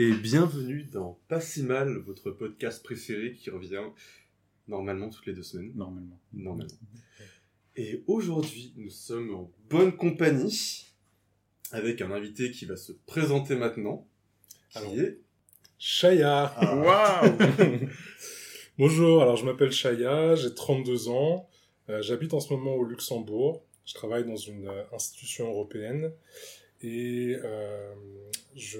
Et bienvenue dans Pas si mal, votre podcast préféré qui revient normalement toutes les deux semaines. Normalement. Normalement. Et aujourd'hui, nous sommes en bonne compagnie avec un invité qui va se présenter maintenant, qui Alors. est... Chaya. Waouh Bonjour, alors je m'appelle Chaya, j'ai 32 ans, euh, j'habite en ce moment au Luxembourg, je travaille dans une euh, institution européenne et euh, je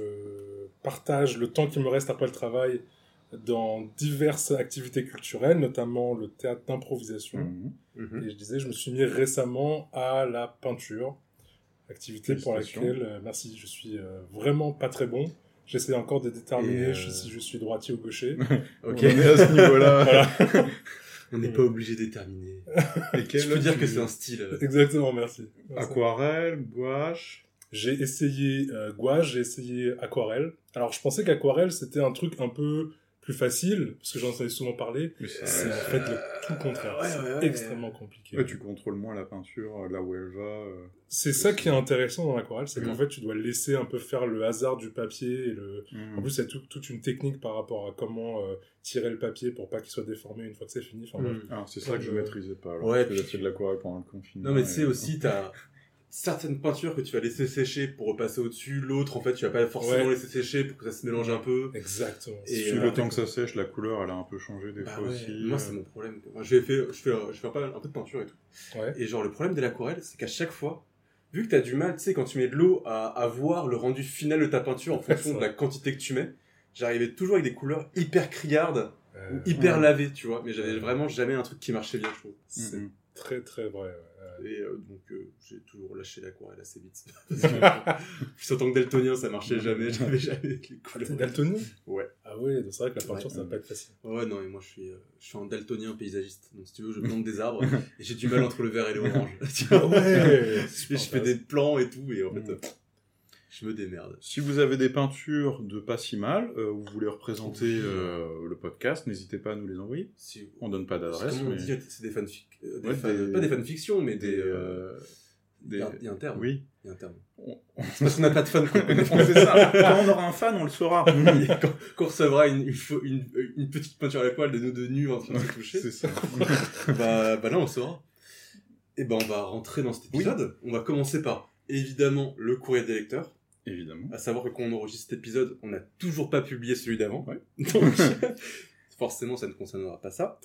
partage le temps qui me reste après le travail dans diverses activités culturelles, notamment le théâtre d'improvisation. Mhm. Mhm. Et je disais, je me suis mis récemment à la peinture, activité pour laquelle, euh, merci, je suis euh, vraiment pas très bon. J'essaie encore de déterminer euh, si je suis droitier ou gaucher. Ok, On est à ce niveau-là. voilà. on n'est pas obligé de déterminer. Et Je peux dire que c'est un style. Exactement, merci. Merci. Aquarelle, gouache. J'ai essayé euh, gouache, j'ai essayé aquarelle. Alors je pensais qu'aquarelle c'était un truc un peu plus facile, parce que j'en avais souvent parlé. Mais c'est- en fait le tout le contraire. ouais, c'est ouais, ouais. extrêmement compliqué. Ouais, tu contrôles moins la peinture, là où elle va. euh. C'est ça qui est intéressant dans l'aquarelle, c'est qu'en fait tu dois laisser un peu faire le hasard du papier et le, Mhm. En plus, il y a tout- toute une technique par rapport à comment euh, tirer le papier pour pas qu'il soit déformé une fois que c'est fini. Enfin. Ah, c'est ça que je Euh, maîtrisais pas. Alors, ouais, j'ai puis- fait de l'aquarelle pendant le confinement. Non mais tu sais et- aussi, t'as certaines peintures que tu vas laisser sécher pour repasser au-dessus, l'autre en fait tu vas pas forcément Ouais. laisser sécher pour que ça se mélange un peu. Exactement. Et, Si euh, le temps que ça sèche, la couleur, elle a un peu changé des Bah fois ouais, aussi. moi euh. c'est mon problème. Moi, j'ai fait, je fais, je fais pas mal- un peu de peinture et tout. Ouais. Et genre le problème de l'aquarelle, c'est qu'à chaque fois, vu que t'as du mal, tu sais, quand tu mets de l'eau, à, à voir le rendu final de ta peinture en fonction de la quantité que tu mets, j'arrivais toujours avec des couleurs hyper criardes Euh, ou hyper ouais. lavées, tu vois. Mais j'avais Ouais. vraiment jamais un truc qui marchait bien, je trouve. c'est Mhm. Très très vrai. ouais. Et euh, donc euh, j'ai toujours lâché l'aquarelle assez vite. Puis en tant que daltonien, ça marchait jamais, j'avais jamais les couleurs. T'es daltonien? Ouais. Ah ouais, c'est vrai que la peinture Ouais. ça va pas être facile. Ouais, non, mais moi je suis, euh, je suis un daltonien paysagiste. Donc si tu veux, je plante des arbres et j'ai du mal entre le vert et l'orange. Ah ouais je fais des plans et tout, et en fait, je me démerde. Si vous avez des peintures de pas si mal, euh, ou vous voulez représenter euh, le podcast, n'hésitez pas à nous les envoyer. Si, On donne pas d'adresse, on mais... c'est des fanfics. euh, des Ouais, fan- des- Pas des fanfictions, mais des. des, euh, euh, Il des- y a- il y a un terme. Oui. Il y a un terme. On- C'est parce qu'on n'a pas de fan c'est ça. Quand on aura un fan, on le saura. quand, on recevra une, petite peinture à la poêle de nous deux nus en train de se toucher, c'est ça. bah, bah là on saura. Et ben on va rentrer dans cet épisode. On va commencer par évidemment le courrier des lecteurs. Évidemment. À savoir que quand on enregistre cet épisode, on n'a toujours pas publié celui d'avant. Ouais. Donc forcément ça ne concernera pas ça.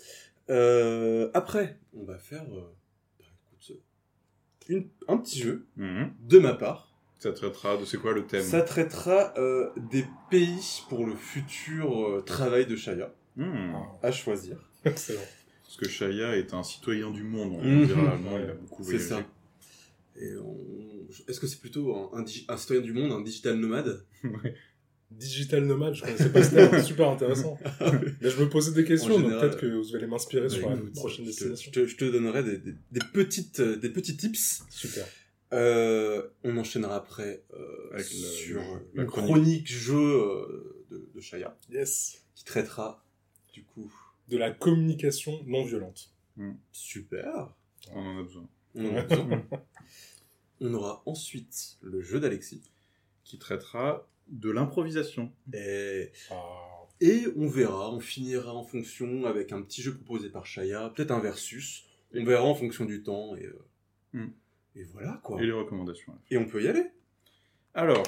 Euh, après, on va faire euh, bah, écoute, une- un petit jeu Mhm. de ma part. Ça traitera de c'est quoi le thème Ça traitera euh, des pays pour le futur euh, travail de Shaya Mhm. à choisir. Excellent. Parce que Shaya est un citoyen du monde, on dira allemand, il a beaucoup C'est voyagé. ça. Et on- Est-ce que c'est plutôt un, un citoyen du monde, un digital nomade Ouais. Digital nomade, je connaissais pas ce terme, c'est super intéressant. Mais je me posais des questions, donc peut-être que vous allez m'inspirer sur la prochaine destination. je te- je te donnerai des, des- des petites, euh, des petits tips. Super. Euh, on enchaînera après euh, Avec sur le- la une chronique. chronique, jeu euh, de, de Shaya Yes. qui traitera du coup De la communication non violente. super. On en a besoin. On, aura ensuite le jeu d'Alexis Qui traitera de l'improvisation. et Ah. Et on verra, on finira en fonction avec un petit jeu proposé par Shaya, peut-être un versus. On verra en fonction du temps et, euh, Hmm. et voilà quoi. Et les recommandations. Et on peut y aller. Alors,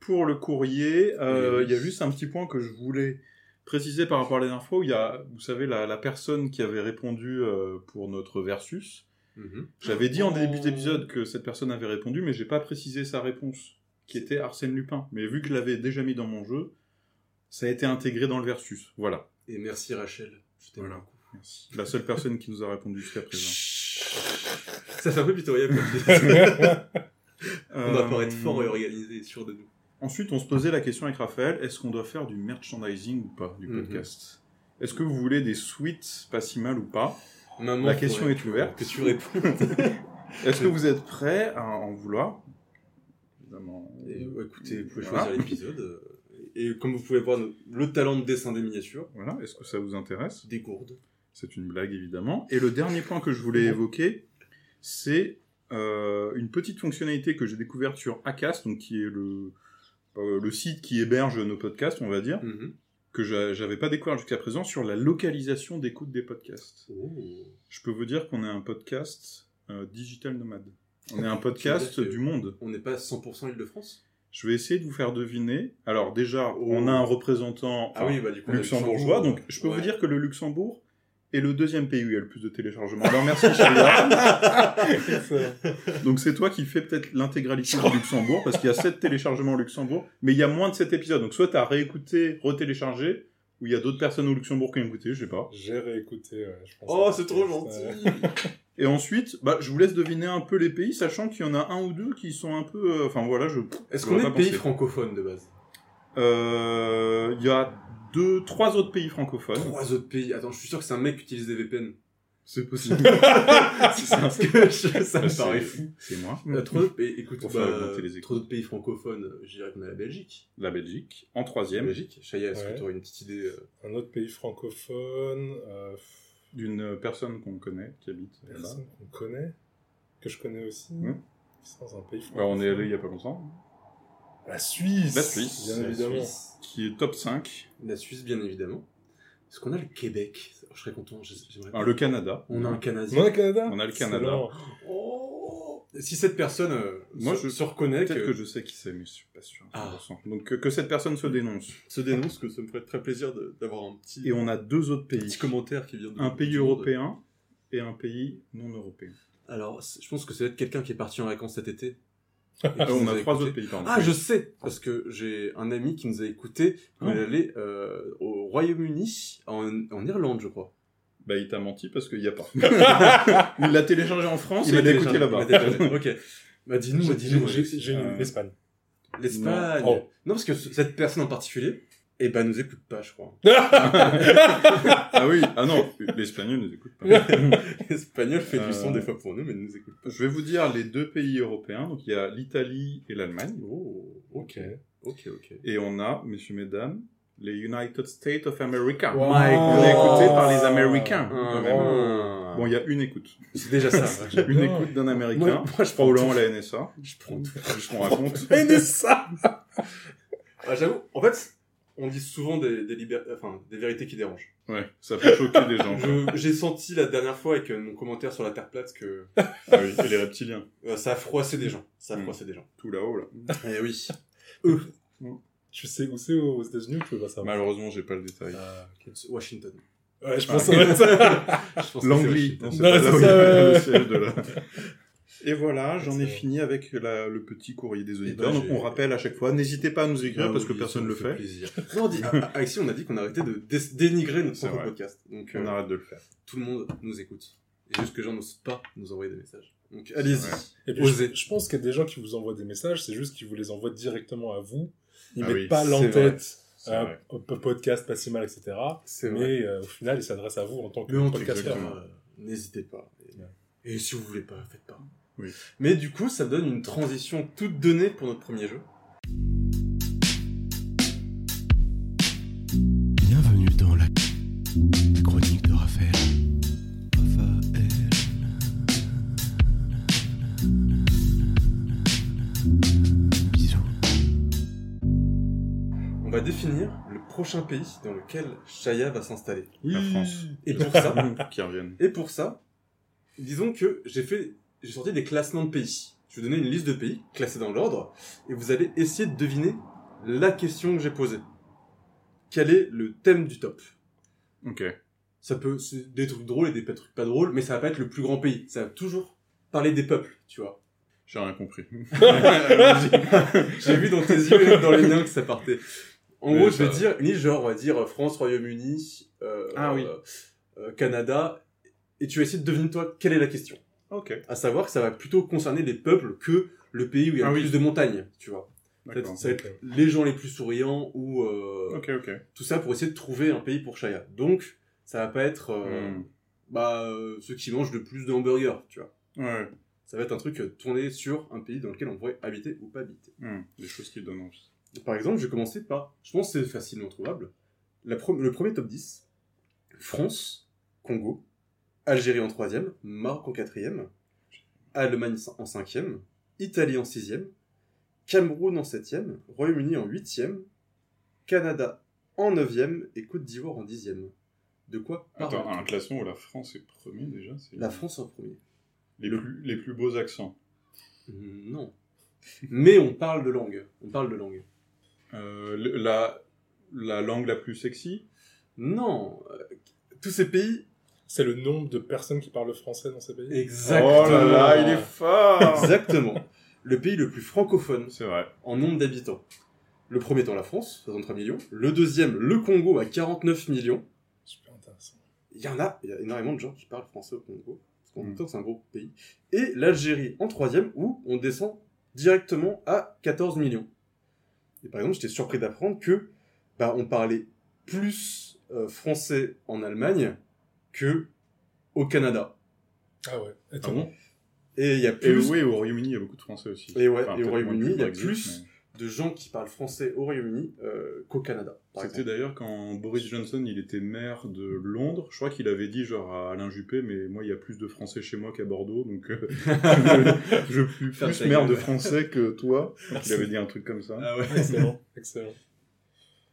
pour le courrier, euh, Oui. il y a juste un petit point que je voulais préciser par rapport à fois où il y a, vous savez, la, la personne qui avait répondu euh, pour notre versus. Mhm. J'avais dit en début Oh. d'épisode que cette personne avait répondu, mais j'ai pas précisé sa réponse, qui était Arsène Lupin. Mais vu que je l'avais déjà mis dans mon jeu, ça a été intégré dans le versus. Voilà. Et merci Rachel. Je Voilà. beaucoup. Merci. La seule personne qui nous a répondu jusqu'à présent. Ça fait un peu pitoyable. comme je dis. on doit Euh, pas être fort et organisé et sûr de nous. Ensuite, on se posait la question avec Raphaël, est-ce qu'on doit faire du merchandising ou pas du Mhm. podcast? Est-ce que vous voulez des suites pas si mal ou pas? Maman, La question est ouverte. Que tu réponds. Est-ce que vous êtes prêts à en vouloir? Évidemment. Et, euh, écoutez, vous pouvez Voilà. choisir l'épisode. euh, Et comme vous pouvez voir, le talent de dessin des miniatures, Voilà, est-ce que ça vous intéresse? Des gourdes. C'est une blague évidemment. Et le dernier point que je voulais évoquer, c'est euh, une petite fonctionnalité que j'ai découverte sur Acast, donc qui est le, euh, le site qui héberge nos podcasts, on va dire, Mhm. Que j'a- j'avais pas découvert jusqu'à présent, sur la localisation d'écoute des podcasts. Je peux vous dire qu'on est un podcast euh, digital nomade. On est un podcast du monde. On n'est pas 100% Île-de-France? Je vais essayer de vous faire deviner. Alors déjà, Oh. on a un représentant Ah oui, bah du coup. luxembourgeois, Luxembourg. donc je peux Ouais. vous dire que le Luxembourg est le deuxième pays où il y a le plus de téléchargements. Alors merci Chaya. Donc c'est toi qui fais peut-être l'intégralité du Luxembourg, parce qu'il y a 7 téléchargements au Luxembourg, mais il y a moins de 7 épisodes. Donc soit tu as réécouté, retéléchargé, ou il y a d'autres personnes au Luxembourg qui ont écouté, je sais pas. J'ai réécouté, ouais, je pense. Oh, c'est ce trop gentil Et ensuite, bah, je vous laisse deviner un peu les pays, sachant qu'il y en a un ou deux qui sont un peu... euh, Enfin voilà, je... Est-ce qu'on est pays francophone de base? Euh, Il y a deux, trois autres pays francophones. Trois autres pays. Attends, je suis sûr que c'est un mec qui utilise des VPN. C'est possible. Parce que je- ça me C'est- paraît fou. C'est moi. Euh, trois autres pays, écoute, bah, augmenter les écoutes. trois autres pays francophones, euh, je dirais qu'on a la Belgique. La Belgique, en La troisième, Belgique Chaya, est-ce Ouais. que tu aurais une petite idée euh, Un autre pays francophone, euh, d'une personne qu'on connaît, qui habite là-bas. personne qu'on connaît, que je connais aussi. Ouais. Sans un pays francophone. on est allé il y a pas longtemps. La Suisse. La Suisse. Bien La évidemment. Suisse. Qui est top 5. La Suisse, bien évidemment. Est-ce qu'on a le Québec? Je serais content. Ah, le Canada. On a un Canadien. On a le Canada On a le Canada. Oh si cette personne euh, Moi, se, je- se reconnaît, Peut-être que, que je sais qui c'est, mais je suis pas sûr. Ah. 100%. Donc que, que cette personne se dénonce. se dénonce, que ça me ferait très plaisir de- d'avoir un petit, Et on a deux autres un pays. petit commentaire qui vient de Un pays européen et un pays non européen. Alors, je pense que c'est peut-être quelqu'un qui est parti en vacances cet été. Ah, on a trois autres pays, pardon. Ah, je sais Parce que j'ai un ami qui nous a écouté quand Ah. il allait euh, au Royaume-Uni, en, en Irlande, je crois. Bah, il t'a menti parce qu'il y a pas. il l'a téléchargé en France et m'a il l'a écouté là-bas. il m'a ok. Bah, dis-nous, J'ai- dis-nous. j'ai- Alexis. J'ai une Euh, l'Espagne. L'Espagne. Non. Non. Oh. parce que ce- cette personne en particulier, eh ben, nous écoute pas, je crois. ah oui, ah non, l'espagnol ne nous écoute pas. L'espagnol fait Euh, du son des fois pour nous, mais nous écoute pas. Je vais vous dire les deux pays européens. Donc il y a l'Italie et l'Allemagne. Oh, ok. Ok, ok. Et on a, messieurs, mesdames, les United States of America. Wow. On est écouté par les Américains. Ah, quand même. ah. Bon, il y a une écoute. C'est déjà ça. Une écoute d'un Américain. Moi, moi, je prends Probablement tout. la NSA. Je prends tout. Ce qu'on raconte. Ça Ah, J'avoue, en fait, on dit souvent des, des, libér- enfin, des vérités qui dérangent. Ouais, ça peut choquer des gens. J'ai senti la dernière fois avec euh, mon commentaire sur la Terre plate que Ah oui, et les reptiliens. euh, ça a froissé des gens. Ça a Mm. froissé des gens. Tout là-haut, là. Eh oui. Tu sais où c'est aux États-Unis ou tu veux pas savoir? Malheureusement, j'ai pas le détail. Ah, ok. Washington. Ouais, je Ah. pense. Je que L'Anglie. c'est là ça, ouais. le siège de la... Et voilà, j'en ai fini avec la- le petit courrier des auditeurs. ben, Donc on rappelle à chaque fois, n'hésitez pas à nous écrire Ah parce que personne ne le fait. plaisir. Non, on dit, à- à- Alexis, on a dit qu'on arrêtait de dé- dénigrer notre propre podcast. Donc, On euh, arrête de le faire. tout le monde nous écoute. Et juste que les gens n'osent pas nous envoyer des messages. Donc, allez-y. Osez. je, je pense qu'il y a des gens qui vous envoient des messages, c'est juste qu'ils vous les envoient directement à vous. Ils Ah mettent oui, pas l'en-tête, euh, au podcast, pas si mal, etc. Mais euh, au final, ils s'adressent à vous en tant que Mais en tout cas, podcasteur. euh, n'hésitez pas. Et, Ouais. et si vous voulez pas, faites pas. Oui. Mais du coup, ça donne une transition toute donnée pour notre premier jeu. Bienvenue dans la, la chronique de Raphaël. Raphaël. Bisous. On va définir le prochain pays dans lequel Shaya va s'installer. La France. Et pour ça, Qui reviennent. et pour ça, disons que j'ai fait, j'ai sorti des classements de pays. Je vais vous donner une liste de pays classés dans l'ordre, et vous allez essayer de deviner la question que j'ai posée. Quel est le thème du top? Ok. Ça peut, c'est des trucs drôles et des trucs pas drôles, mais ça va pas être le plus grand pays. Ça va toujours parler des peuples, tu vois. J'ai rien compris. J'ai vu dans tes yeux et dans les miens que ça partait. En Mais gros, je vais va. dire une liste genre, on va dire France, Royaume-Uni, euh, Ah oui. euh, euh, Canada, et tu vas essayer de deviner toi quelle est la question. Ok. À savoir que ça va plutôt concerner les peuples que le pays où il y a Ah le oui. plus de montagnes, tu vois. Peut-être D'accord. ça va être les gens les plus souriants ou euh, tout ça pour essayer de trouver un pays pour Shaya. Donc, ça va pas être euh, Hmm. bah, euh, ceux qui mangent le plus de hamburgers, tu vois. Ouais. Ça va être un truc tourné sur un pays dans lequel on pourrait habiter ou pas habiter. Hmm. Des choses qui donnent envie. Par exemple, je vais commencer par, je pense que c'est facilement trouvable, La pro- le premier top 10, France, Congo, Algérie en troisième, Maroc en quatrième, Allemagne en cinquième, Italie en sixième, Cameroun en septième, Royaume-Uni en huitième, Canada en neuvième et Côte d'Ivoire en dixième. De quoi Attends, un classement où la France est premier déjà c'est- La France en premier. les, plus, les plus beaux accents. Non. Mais on parle de langue. On parle de langue. Euh, la, la langue la plus sexy? Non. Tous ces pays. C'est le nombre de personnes qui parlent français dans ces pays Exactement. Oh là là, il est fort Exactement. Le pays le plus francophone C'est vrai. en nombre d'habitants. Le premier étant la France, 63 millions. Le deuxième, le Congo, à 49 millions. Super intéressant. Il y en a, il y a énormément de gens qui parlent français au Congo. Parce qu'en Mm. même temps, c'est un gros pays. Et l'Algérie en troisième, où on descend directement à 14 millions. Et par exemple, j'étais surpris d'apprendre que bah, on parlait plus euh, français en Allemagne que au Canada. Ah ouais, Ah étonnant. Et il y a Et oui, au Royaume-Uni, il y a beaucoup de Français aussi. Et ouais, et au Royaume-Uni, il y a plus mais- de gens qui parlent français au Royaume-Uni euh, qu'au Canada. C'était d'ailleurs quand Boris Johnson il était maire de Londres, je crois qu'il avait dit genre à Alain Juppé, mais moi il y a plus de Français chez moi qu'à Bordeaux, donc euh, je suis Ferme plus maire de Français que toi. Donc, il avait dit un truc comme ça. Ah ouais. Excellent, excellent.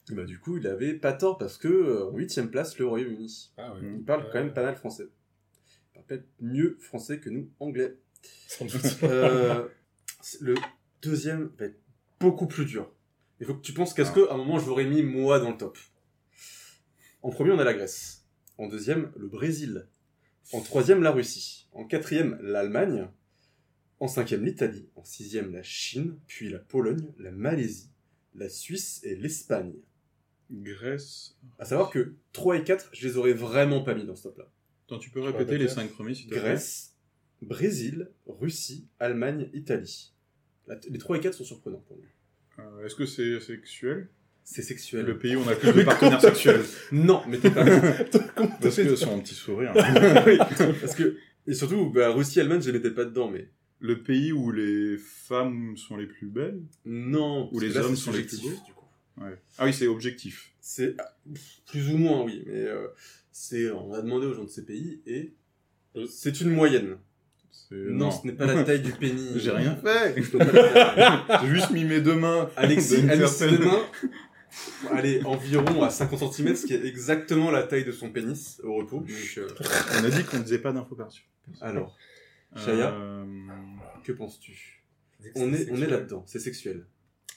Bah, du coup, il avait pas tort parce que euh, en huitième place, le Royaume-Uni. Ah. Il parle quand même pas mal français. Il parle peut-être mieux français que nous, anglais. Sans doute. Euh, le deuxième va être beaucoup plus dur. Il faut que tu penses qu'est-ce Ah. que, à un moment, je l'aurais mis moi dans le top. En premier, on a la Grèce. En deuxième, le Brésil. En troisième, la Russie. En quatrième, l'Allemagne. En cinquième, l'Italie. En sixième, la Chine. Puis la Pologne, la Malaisie, la Suisse et l'Espagne. Grèce. À savoir que 3 et 4, je les aurais vraiment pas mis dans ce top-là. Attends, tu peux répéter les cinq premiers s'il te plaît Grèce, Brésil, Russie, Allemagne, Italie. Les 3 et 4 sont surprenants pour moi. Euh, Est-ce que c'est sexuel? C'est sexuel. Le pays où on a plus de partenaires sexuels. Non, mais t'es pas Parce que son petit sourire. Oui, Parce que, et surtout, bah, Russie, Allemagne, je les mettais pas dedans, mais Le pays où les femmes sont les plus belles? Non. Parce les là, hommes c'est sont les plus beaux du coup. Ouais. Ah oui, c'est objectif. C'est plus ou moins, oui, mais euh, c'est, on a demandé aux gens de ces pays et c'est une moyenne. Non, ce n'est pas la taille du pénis. J'ai rien fait. J'ai juste mis mes deux mains. Alexis, D'une Alexis certaine- demain, allez, environ à 50 cm, ce qui est exactement la taille de son pénis au repos. Donc, euh, On a dit qu'on ne disait pas d'infos perçues. alors, Chaya Euh, que penses-tu? On est, on est là-dedans, c'est sexuel.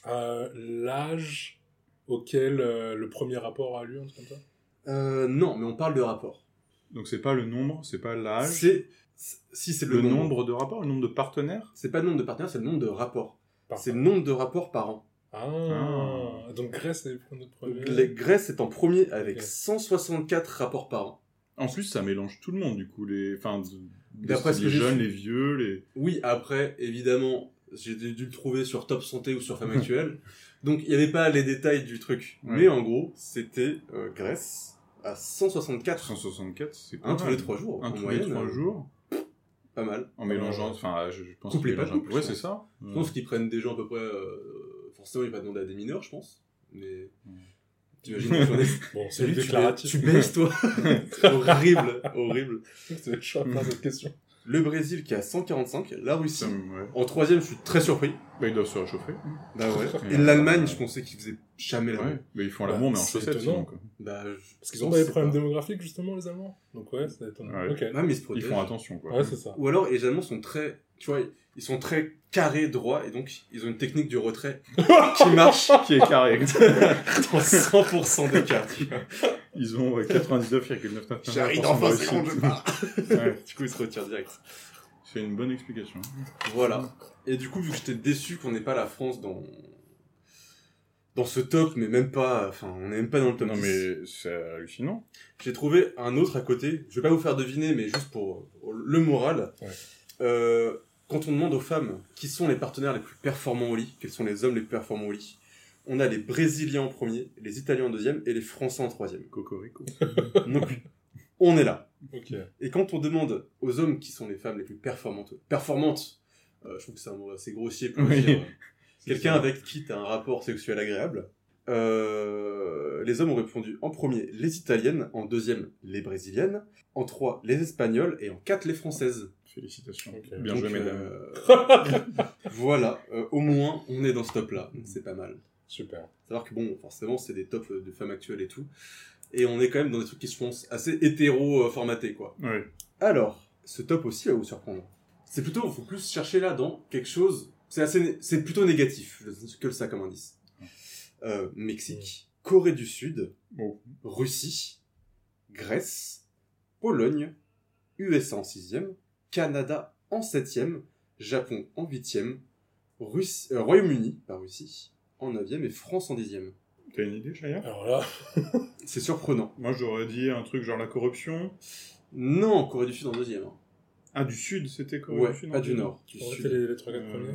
Euh, L'âge auquel euh, le premier rapport a lieu, un truc comme ça? Euh, non, mais on parle de rapport. Donc c'est pas le nombre, c'est pas l'âge? C'est, si c'est le, le, nombre, nombre de rapports, le nombre de partenaires? c'est pas le nombre de partenaires, c'est le nombre de rapports. Par- C'est le nombre de rapports par an. Ah, donc Grèce est notre premier. Grèce est en premier avec Ok. 164 rapports par an. En plus, ça mélange tout le monde du coup, les, enfin, les jeunes, les vieux, les. Oui, après, évidemment, j'ai dû le trouver sur Top Santé ou sur Femme Actuelle. Donc, il n'y avait pas les détails du truc. Ouais. Mais en gros, c'était euh, Grèce à 164. 164, c'est pas Un tous les trois jours. Un en tous moyenne, les trois euh, jours, Pas mal. en mélangeant, enfin, je, je pense qu'ils pas peu. Ouais, je c'est ça. Je pense qu'ils prennent des gens à peu près. euh, forcément, il va demander à des mineurs, je pense. Mais. T'imagines la journée Bon, c'est déclaratif. tu baisses, toi horrible, horrible. C'est chaud à faire cette question. Le Brésil qui est à 145, la Russie. Ça me- ouais. En troisième, je suis très surpris. Bah, ils doivent se réchauffer. Bah ouais. Et l'Allemagne, je pensais qu'ils faisaient jamais l'amour. Ouais. Mais ils font Bah, l'amour, mais en chaussettes. étonnant. sinon, quoi. Bah, je Parce qu'ils ont des problèmes pas- démographiques, justement, les Allemands? Donc ouais, c'est étonnant. Ouais. Ok. Ouais, mais ils se Ils font attention, quoi. Ouais, c'est ça. Ou alors, les Allemands sont très, tu vois, ils sont très carrés, droits, et donc ils ont une technique du retrait qui marche Qui est carré. dans 100% des cas. tu vois. Ils ont ouais, 99,99%. J'arrive de dans 20 réussite. secondes, je pars. Ouais, Du coup, ils se retirent direct. C'est une bonne explication. Voilà. Et du coup, vu que j'étais déçu qu'on n'ait pas la France dans dans ce top, mais même pas, enfin, on n'est même pas dans le top Non, 10. mais c'est hallucinant. J'ai trouvé un autre à côté. Je vais pas vous faire deviner, mais juste pour pour le moral. Ouais. Euh, quand on demande aux femmes qui sont les partenaires les plus performants au lit, quels sont les hommes les plus performants au lit, on a les Brésiliens en premier, les Italiens en deuxième et les Français en troisième. Cocorico. Donc, on est là. Ok. Et quand on demande aux hommes qui sont les femmes les plus performantes, performantes, euh, je trouve que c'est un mot assez grossier pour Oui. dire euh, quelqu'un avec qui tu as un rapport sexuel agréable, euh, les hommes ont répondu en premier les italiennes, en deuxième les brésiliennes, en trois les espagnoles et en quatre les françaises. Félicitations. Bien Donc, joué, mesdames. euh, voilà, euh, au moins on est dans ce top-là, donc c'est pas mal. Super. Savoir que bon, forcément, c'est des tops de femmes actuelles et tout. Et on est quand même dans des trucs qui se font assez hétéro-formatés, quoi. Ouais. Alors, ce top aussi va vous surprendre. C'est plutôt, faut plus chercher là dans quelque chose. C'est assez, c'est plutôt négatif, que ça comme indice. Euh, Mexique, Corée du Sud, Oh. Russie, Grèce, Pologne, USA en sixième, Canada en septième, Japon en huitième, Russie, euh, Royaume-Uni, pas Russie, en neuvième et France en dixième. T'as une idée, Chaya? Alors là, C'est surprenant. Moi, j'aurais dit un truc genre la corruption. Non, Corée du Sud en deuxième. hein. Ah, du Sud, c'était Corée Ouais, du Sud pas en du Nord. Du on Sud. les, les trois quatre Euh, premiers.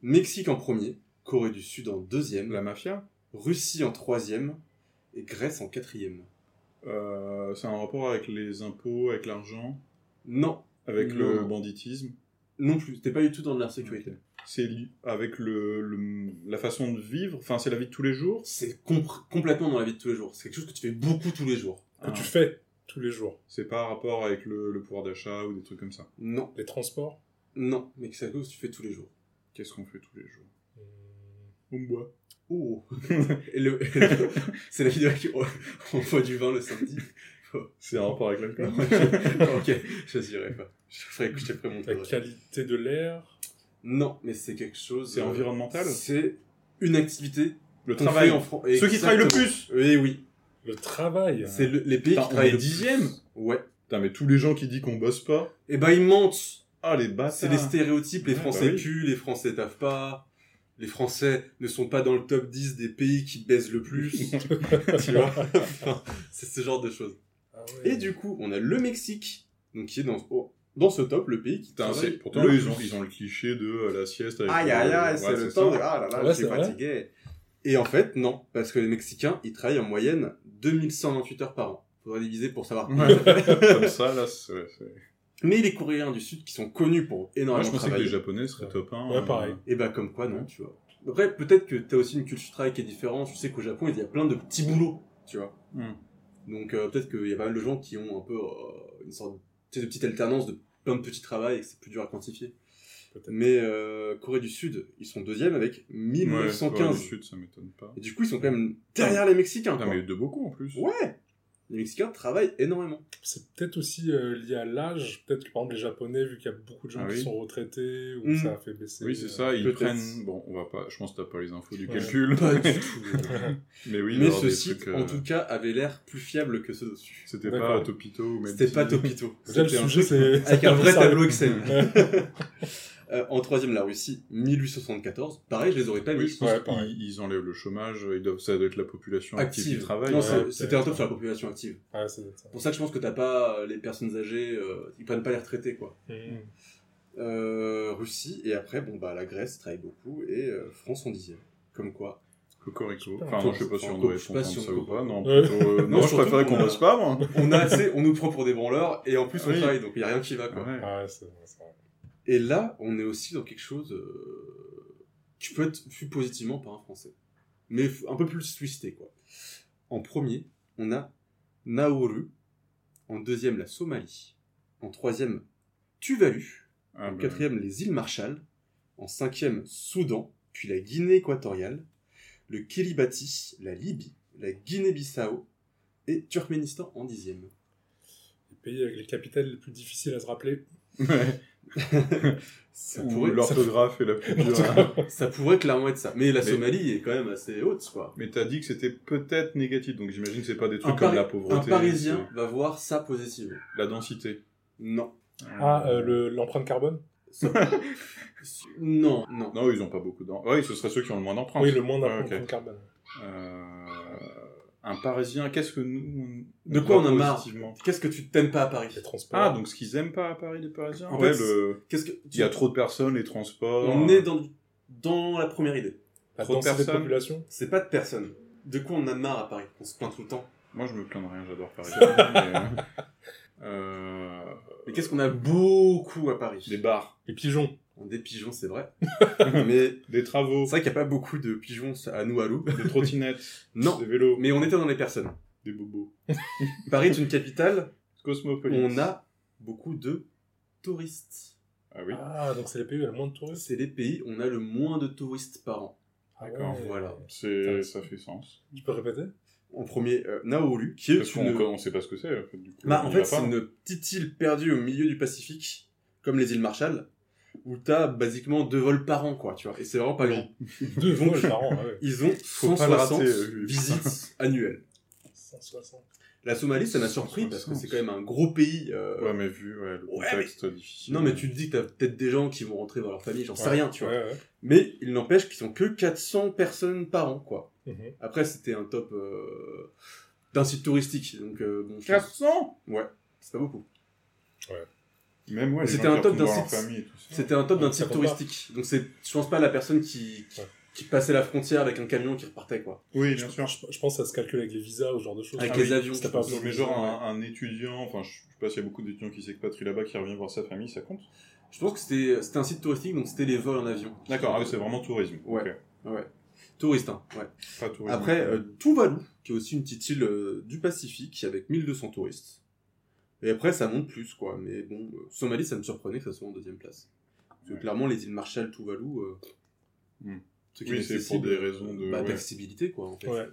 Mexique en premier, Corée du Sud en deuxième, La mafia? Russie en troisième et Grèce en quatrième. euh, C'est un rapport avec les impôts, avec l'argent, Non, avec Non. le banditisme. non plus. T'es pas du tout dans la sécurité. Ok. C'est avec le, le- la façon de vivre, enfin, c'est la vie de tous les jours? C'est complètement dans la vie de tous les jours. C'est quelque chose que tu fais beaucoup tous les jours. Que Ah. tu fais tous les jours. C'est pas un rapport avec le, le pouvoir d'achat ou des trucs comme ça? Non, Les transports? non, mais c'est quelque chose que tu fais tous les jours. Qu'est-ce qu'on fait tous les jours? Hmm, On boit. Oh C'est la vidéo qui on voit du vin le samedi. C'est un rapport avec l'alcool ok, je dirais pas. Je ferai je te ferai mon La qualité de l'air. Non, mais c'est quelque chose. C'est euh, environnemental C'est une activité Le travail. en France. Ceux qui travaillent le plus Oui, oui. Le travail. C'est le- les pays Putain, qui travaillent le le dixième Ouais. Putain, mais tous les gens qui disent qu'on bosse pas. Et ben ils mentent. Ah, les bâtards C'est les stéréotypes. Les Ouais, Français bah oui. puent, les Français taffent pas. Les Français ne sont pas dans le top 10 des pays qui baisent le plus. tu vois Enfin, C'est ce genre de choses. Ah. Et du coup, on a le Mexique, donc qui est dans, oh, dans ce top, le pays qui Putain, travaille c'est- pourtant, le ils ont, ils ont le cliché de euh, la sieste avec aïe aïe, Ouais, c'est le temps de... Ah là là, Ouais, je suis fatigué. Et en fait, non, parce que les Mexicains, ils travaillent en moyenne 2128 heures par an. Faudrait diviser pour savoir. Ouais. Comme ça, là, c'est... Mais les Coréens du Sud, qui sont connus pour Moi, énormément je pensais que les Japonais seraient top 1. Ouais, pareil. et bah comme quoi, non, tu vois. Après, peut-être que t'as aussi une culture de travail qui est différente. Je sais qu'au Japon, il y a plein de petits boulots, tu vois. Hmm. Donc euh, peut-être qu'il y a pas mal de gens qui ont un peu euh, une sorte de, petite alternance de plein de petits travails et que c'est plus dur à quantifier. Mais euh, Corée du Sud, ils sont deuxième avec Ouais, 1915. Corée du Sud, ça m'étonne pas. Et du coup, ils sont quand même derrière les Mexicains. Quoi. mais de beaucoup, en plus. Ouais Les Mexicains travaillent énormément. C'est peut-être aussi euh, lié à l'âge. Peut-être que par exemple les Japonais, vu qu'il y a beaucoup de gens Ah qui sont retraités, ou Mm. ça a fait baisser. Oui, c'est euh, ça, ils peut-être. prennent... Bon, on va pas... Je pense que t'as pas les infos du Ouais. calcul. Pas du tout. Mais oui, Mais ce site, trucs, euh, en tout cas, avait l'air plus fiable que ceux dessus. C'était pas Topito ou C'était pas Topito. C'était un sujet, avec un vrai tableau Excel. Euh, en troisième, la Russie, 1874. Pareil, je les aurais pas Oui, mis. je pense Ouais, pareil. ils enlèvent le chômage, ils doivent... ça doit être la population active, Active. qui travaille. Non, ouais. ouais, c'était un top sur la population active. Ouais, c'est ça. C'est pour ça que je pense que t'as pas euh, les personnes âgées, euh, ils prennent pas les retraités, quoi. Mm. Euh, Russie, et après, bon, bah, la Grèce travaille beaucoup, et euh, France en dixième. Comme quoi. Cocorico. Enfin, non, je sais pas si on doit être content si de ça ou pas. Non, Ouais. plutôt, euh, non, Non, je préférais qu'on bosse pas, moi. On a assez, on nous prend pour des branleurs, et en plus, on Oui. travaille, donc il y a rien qui va, quoi. Ouais. Ouais, c'est c'est vrai. Et là, on est aussi dans quelque chose euh, qui peut être vu positivement par un Français. Mais un peu plus twisté, quoi. En premier, on a Nauru. En deuxième, la Somalie. En troisième, Tuvalu. Ah, En bah, quatrième, les îles Marshall. En cinquième, Soudan. Puis la Guinée équatoriale. Le Kiribati, la Libye. La Guinée-Bissau. Et Turkménistan en dixième. Les pays avec les capitales les plus difficiles à se rappeler. ouais. Ça pourrait, l'orthographe est la plus dure. hein. ça pourrait clairement être ça. Mais la Mais- Somalie est quand même assez haute, quoi. Mais t'as dit que c'était peut-être négatif, donc j'imagine que c'est pas des trucs Un, comme Pari- la pauvreté. un Parisien va voir ça positive. c'est La densité. Non. Ah, euh, le- l'empreinte carbone Ça- non, non. Non, ils ont pas beaucoup d'empreintes. Oui, ce seraient ceux qui ont le moins d'empreintes. Oui, le moins Ouais, d'empreinte ok. carbone. Euh, Un Parisien, qu'est-ce que nous... De quoi on a marre Qu'est-ce que tu t'aimes pas à Paris Les transports. Ah, donc ce qu'ils aiment pas à Paris, les Parisiens En Ouais, fait, le... Qu'est-ce que il y a trop de personnes, les transports... On est dans dans la première idée. la trop de personnes. population. C'est pas de personnes. De quoi on a marre à Paris? On se plaint tout le temps. Moi, je me plains de rien, j'adore Paris. mais, euh, euh, Mais qu'est-ce qu'on a beaucoup à Paris? Des bars, Les pigeons. Des pigeons, c'est vrai. Mais des travaux, c'est vrai qu'il n'y a pas beaucoup de pigeons à nous à Lou. des trottinettes, Non. des vélos, Mais on était dans les personnes. des bobos. Paris est une capitale où Cosmopolis. on a beaucoup de touristes. Ah oui. Ah, donc c'est les pays où il y a le moins de touristes C'est les pays où on a le moins de touristes par an. Ah D'accord. ouais. Voilà. C'est, ça fait sens. Tu peux répéter? En premier, euh, Nauru, qui est Parce qu'on une... on sait pas ce que c'est, en fait, du coup. Bah, en fait, c'est une petite île perdue au milieu du Pacifique, comme les îles Marshall, où t'as basiquement deux vols par an, quoi, tu vois. Et c'est vraiment pas grand. Deux vols par an, ouais. Ils ont Faut pas le 160 rater, euh, visites annuelles. 160. La Somalie, ça m'a surpris parce que 160. c'est quand même un gros pays. euh, Ouais, mais vu ouais, le Ouais, contexte difficile. Non, mais tu te dis que t'as peut-être des gens qui vont rentrer dans leur famille, j'en sais Ouais, rien, tu vois. Ouais, ouais. Mais il n'empêche qu'ils sont que 400 personnes par an, quoi. Mhm. Après, c'était un top euh, d'un site touristique, donc euh, bon, je pense- 400 Ouais, c'est pas beaucoup. Même, ouais, c'était un top d'un site. C'était un top d'un pas. touristique. Donc c'est, je pense pas à la personne qui, qui, Ouais. qui passait la frontière avec un camion qui repartait, quoi. Oui, bien Je, sûr. je- je pense que ça se calcule avec les visas ou ce genre de choses. Avec Ah les oui, avions, pas de Mais genre un, un étudiant, enfin je sais pas s'il y a beaucoup d'étudiants qui s'expatrient là-bas qui reviennent voir sa famille, ça compte? Je pense que c'était, c'était un site touristique, donc c'était les vols en avion. D'accord, ah oui, c'est vraiment tourisme. Ouais. Ouais. Touriste, hein, ouais. Pas tourisme. Après, euh, Tuvalu, qui est aussi une petite île euh, du Pacifique, avec 1200 touristes. Et après, ça monte plus, quoi. Mais bon, euh, Somalie, ça me surprenait que ça soit en deuxième place. Parce que Ouais. clairement, les îles Marshall, Tuvalu, euh, Oui, c'est pour des raisons de- bah, ouais. d'accessibilité, quoi, en fait. Ouais.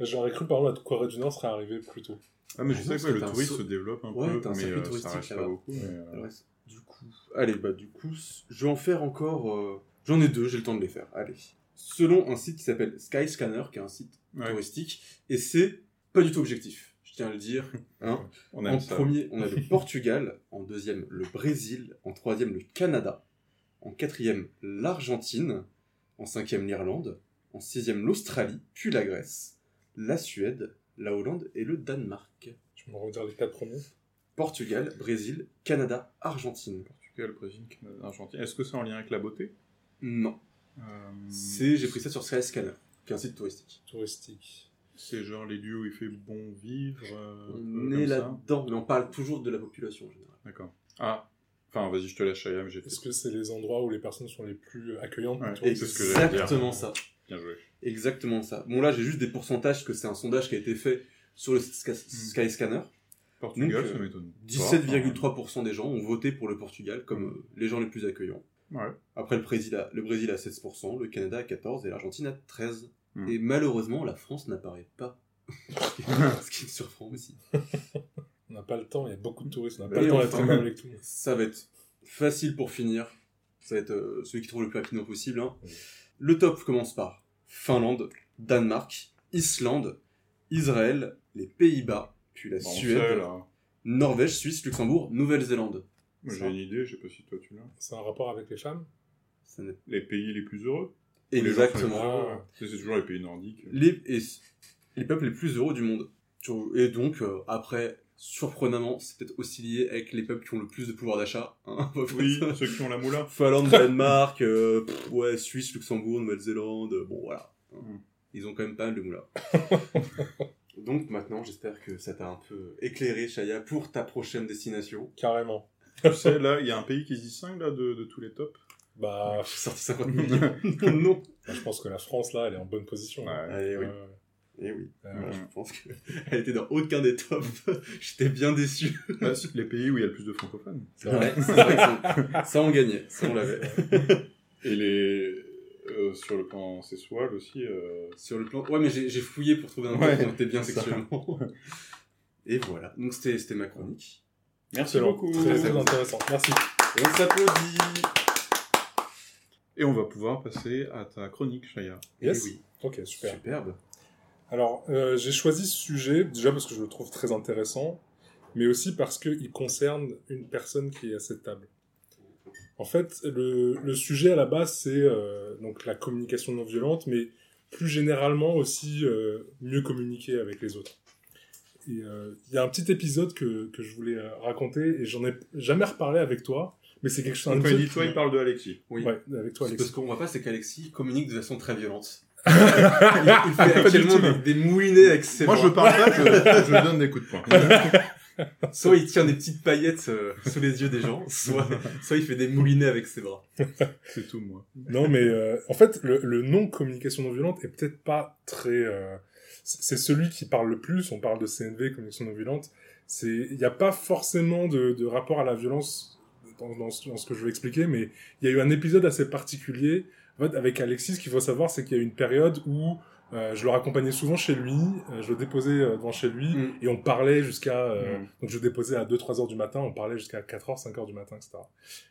J'aurais cru, par exemple, la Corée du Nord serait arrivée plus tôt. Ah, mais je Ah sais que le tourisme se développe un Ouais, peu, t'as un mais circuit euh, ça touristique reste pas beaucoup. mais, euh, Alors, du coup, allez, bah du coup, je vais en faire encore. euh, J'en ai deux, j'ai le temps de les faire. Allez. Selon un site qui s'appelle Skyscanner, qui est un site ouais, touristique, et c'est pas du tout objectif. Je tiens à le dire. Hein. on En ça. premier, on a le Portugal. En deuxième, le Brésil. En troisième, le Canada. En quatrième, l'Argentine. En cinquième, l'Irlande. En sixième, l'Australie. Puis la Grèce. La Suède. La Hollande et le Danemark. Tu me redire les quatre premiers Portugal, Brésil, Canada, Argentine. Portugal, Brésil, Canada, Argentine. Est-ce que c'est en lien avec la beauté? Non. Euh, C'est, j'ai pris ça sur Skyscanner, qui est un site touristique. Touristique. C'est genre les lieux où il fait bon vivre. euh, On est là-dedans, mais on parle toujours de la population en général. D'accord. Ah, enfin, vas-y, je te laisse, Chayam, j'ai Est-ce que c'est les endroits où les personnes sont les plus accueillantes pour Ouais. toi Et- c'est ce que j'allais dire. Exactement ça. bien joué. Exactement ça. Bon là, j'ai juste des pourcentages, parce que c'est un sondage qui a été fait sur le site Sky- Hmm. Skyscanner. Portugal, Donc, ça euh, m'étonne. pas, 17,3% des gens ont voté pour le Portugal comme euh, les gens les plus accueillants. Ouais. Après, le Brésil, a, le Brésil à 16%, le Canada à 14% et l'Argentine à 13%. Hmm. Et malheureusement, la France n'apparaît pas. Ce qui me surprend aussi. On n'a pas le temps, il y a beaucoup de touristes, on n'a pas le temps enfin- d'être aimable avec tout. Ça va être facile pour finir. Ça va être euh, celui qui trouve le plus rapidement possible. hein. Oui. Le top commence par Finlande, Danemark, Islande, Israël, les Pays-Bas, puis la Bon, Suède, sait, là. Norvège, Suisse, Luxembourg, Nouvelle-Zélande. J'ai une idée, je sais pas si toi tu l'as. C'est un rapport avec les femmes? Les pays les plus heureux? Exactement. C'est toujours les pays nordiques. Les, et, les peuples les plus heureux du monde. Et donc, euh, après, surprenamment, c'est peut-être aussi lié avec les peuples qui ont le plus de pouvoir d'achat. hein. Oui, ceux qui ont la moula. Finlande, Danemark, euh, pff, ouais, Suisse, Luxembourg, Nouvelle-Zélande, euh, bon voilà. Mm. Ils ont quand même pas mal de moula. Donc maintenant, j'espère que ça t'a un peu éclairé, Chaya, pour ta prochaine destination. Carrément. tu sais, là, il y a un pays qui se distingue là, de, de tous les tops. Bah, J'ai sorti 50 millions. non. bah, je pense que la France, là, elle est en bonne position. Ouais. Allez, oui. Ouais, Eh oui. ouais. Euh, je pense qu'elle était dans aucun des tops. J'étais bien déçu. C'est les pays où il y a le plus de francophones. c'est vrai. Ouais, c'est vrai que ça, on gagnait. Ça, on l'avait. Et les. euh, sur le plan sexuel aussi. euh, Sur le plan. Ouais, mais j'ai fouillé pour trouver un Ouais, point où on était bien sexuellement. Et voilà. Donc, c'était c'était ma chronique. Merci Excellent. beaucoup. Très, très intéressant. Merci. Et on s'applaudit. Et on va pouvoir passer à ta chronique, Chaya. Yes. Eh oui. Ok, super. Superbe. Alors, euh, j'ai choisi ce sujet, déjà parce que je le trouve très intéressant, mais aussi parce qu'il concerne une personne qui est à cette table. En fait, le, le sujet à la base, c'est euh, donc la communication non violente, mais plus généralement aussi euh, mieux communiquer avec les autres. Il y a un petit épisode que, que je voulais raconter, et j'en ai jamais reparlé avec toi, mais c'est quelque chose... Donc, quand il dit toi, il parle de Alexis. Oui. Ouais, avec toi, Parce Alexis. qu'on voit pas, c'est qu'Alexis communique de façon très violente. il, il fait actuellement des, des moulinets avec ses Moi, bras. je parle pas, je, je donne des coups de poing. Soit il tient des petites paillettes euh, sous les yeux des gens, soit, soit il fait des moulinets avec ses bras. C'est tout, moi. Non, mais euh, en fait, le, le nom communication non violente est peut-être pas très. euh, c'est c'est celui qui parle le plus. On parle de CNV, communication non violente. C'est, il n'y a pas forcément de, de rapport à la violence dans, dans ce, dans ce que je vais expliquer, mais il y a eu un épisode assez particulier en fait, avec Alexis. Ce qu'il faut savoir, c'est qu'il y a eu une période où euh, je le raccompagnais souvent chez lui, euh, je le déposais euh, devant chez lui, Mm. et on parlait jusqu'à... euh, Mm. Donc je le déposais à 2-3 heures du matin, on parlait jusqu'à 4 heures, 5 heures du matin, etc.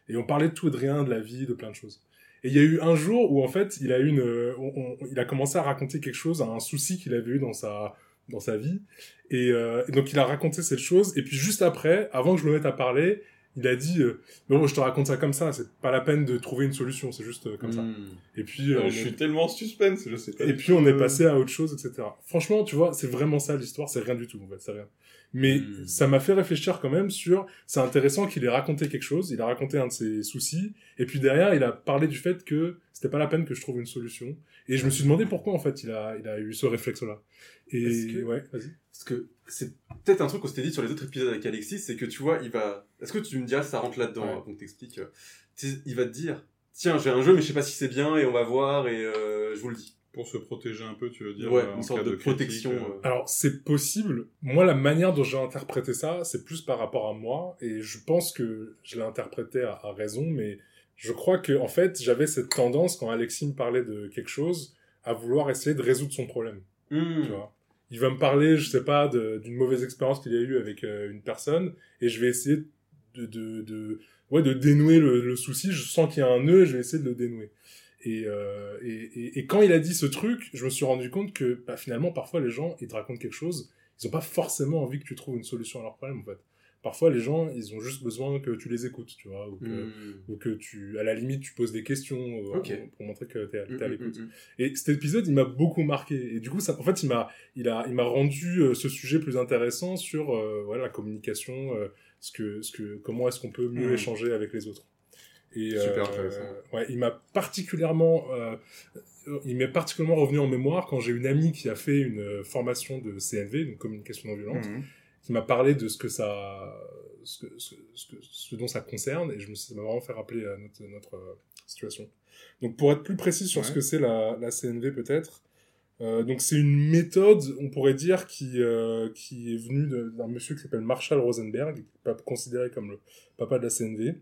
Et on parlait de tout et de rien, de la vie, de plein de choses. Et il y a eu un jour où en fait, il a une, euh, on- on- il a commencé à raconter quelque chose, un souci qu'il avait eu dans sa dans sa vie. Et, euh, et donc il a raconté cette chose. Et puis juste après, avant que je me mette à parler, il a dit euh, bon, je te raconte ça comme ça. C'est pas la peine de trouver une solution. C'est juste euh, comme ça. Mm. Et puis euh, je est- suis tellement suspense, je sais pas. et puis on est passé à autre chose, etc. Franchement, tu vois, c'est vraiment ça l'histoire, c'est rien du tout en fait, c'est rien. Mais Hmm. ça m'a fait réfléchir quand même sur, c'est intéressant qu'il ait raconté quelque chose, il a raconté un de ses soucis, et puis derrière il a parlé du fait que c'était pas la peine que je trouve une solution. Et je me suis demandé pourquoi en fait il a, il a eu ce réflexe-là. Et Est-ce que- ouais, vas-y. Parce que c'est peut-être un truc qu'on s'était dit sur les autres épisodes avec Alexis, c'est que tu vois, il va. Est-ce que tu me diras, ça rentre là-dedans, Ouais. avant qu'on t'explique euh, Il va te dire Tiens, j'ai un jeu, mais je sais pas si c'est bien, et on va voir, et euh, je vous le dis. Pour se protéger un peu, tu veux dire Ouais, euh, une sorte de, protection. euh. Alors, c'est possible. Moi, la manière dont j'ai interprété ça, c'est plus par rapport à moi. Et je pense que je l'ai interprété à, à raison, mais je crois que, en fait, j'avais cette tendance, quand Alexis me parlait de quelque chose, à vouloir essayer de résoudre son problème. Hmm. Tu vois. Il va me parler, je sais pas, d'une mauvaise expérience qu'il a eue avec euh, une personne, et je vais essayer de, de, de, ouais, de dénouer le, le souci. Je sens qu'il y a un nœud, et je vais essayer de le dénouer. Et, euh, et, et, et quand il a dit ce truc, je me suis rendu compte que bah, finalement, parfois, les gens, ils te racontent quelque chose, ils ont pas forcément envie que tu trouves une solution à leur problème, en fait. Parfois, les gens, ils ont juste besoin que tu les écoutes, tu vois, ou que, Hmm. ou que tu, à la limite, tu poses des questions euh, pour montrer que t'es Hmm, es à hmm, l'écoute. hmm, hmm. Et cet épisode, il m'a beaucoup marqué. Et du coup, ça, en fait, il m'a, il a, il m'a rendu euh, ce sujet plus intéressant sur euh, voilà la communication, ce que, ce que, comment est-ce qu'on peut mieux échanger avec les autres. Et Super intéressant. ouais, il m'a particulièrement, il m'est particulièrement revenu en mémoire quand j'ai une amie qui a fait une formation de CNV, une communication non violente. Qui m'a parlé de ce que ça, ce, que, ce, ce que- ce dont ça concerne, et je me suis, ça m'a vraiment fait rappeler à notre, notre euh, situation. Donc pour être plus précis sur ce que c'est la, la CNV peut-être, euh, donc c'est une méthode, on pourrait dire, qui, euh, qui est venue d'un monsieur qui s'appelle Marshall Rosenberg, qui est considéré comme le papa de la CNV.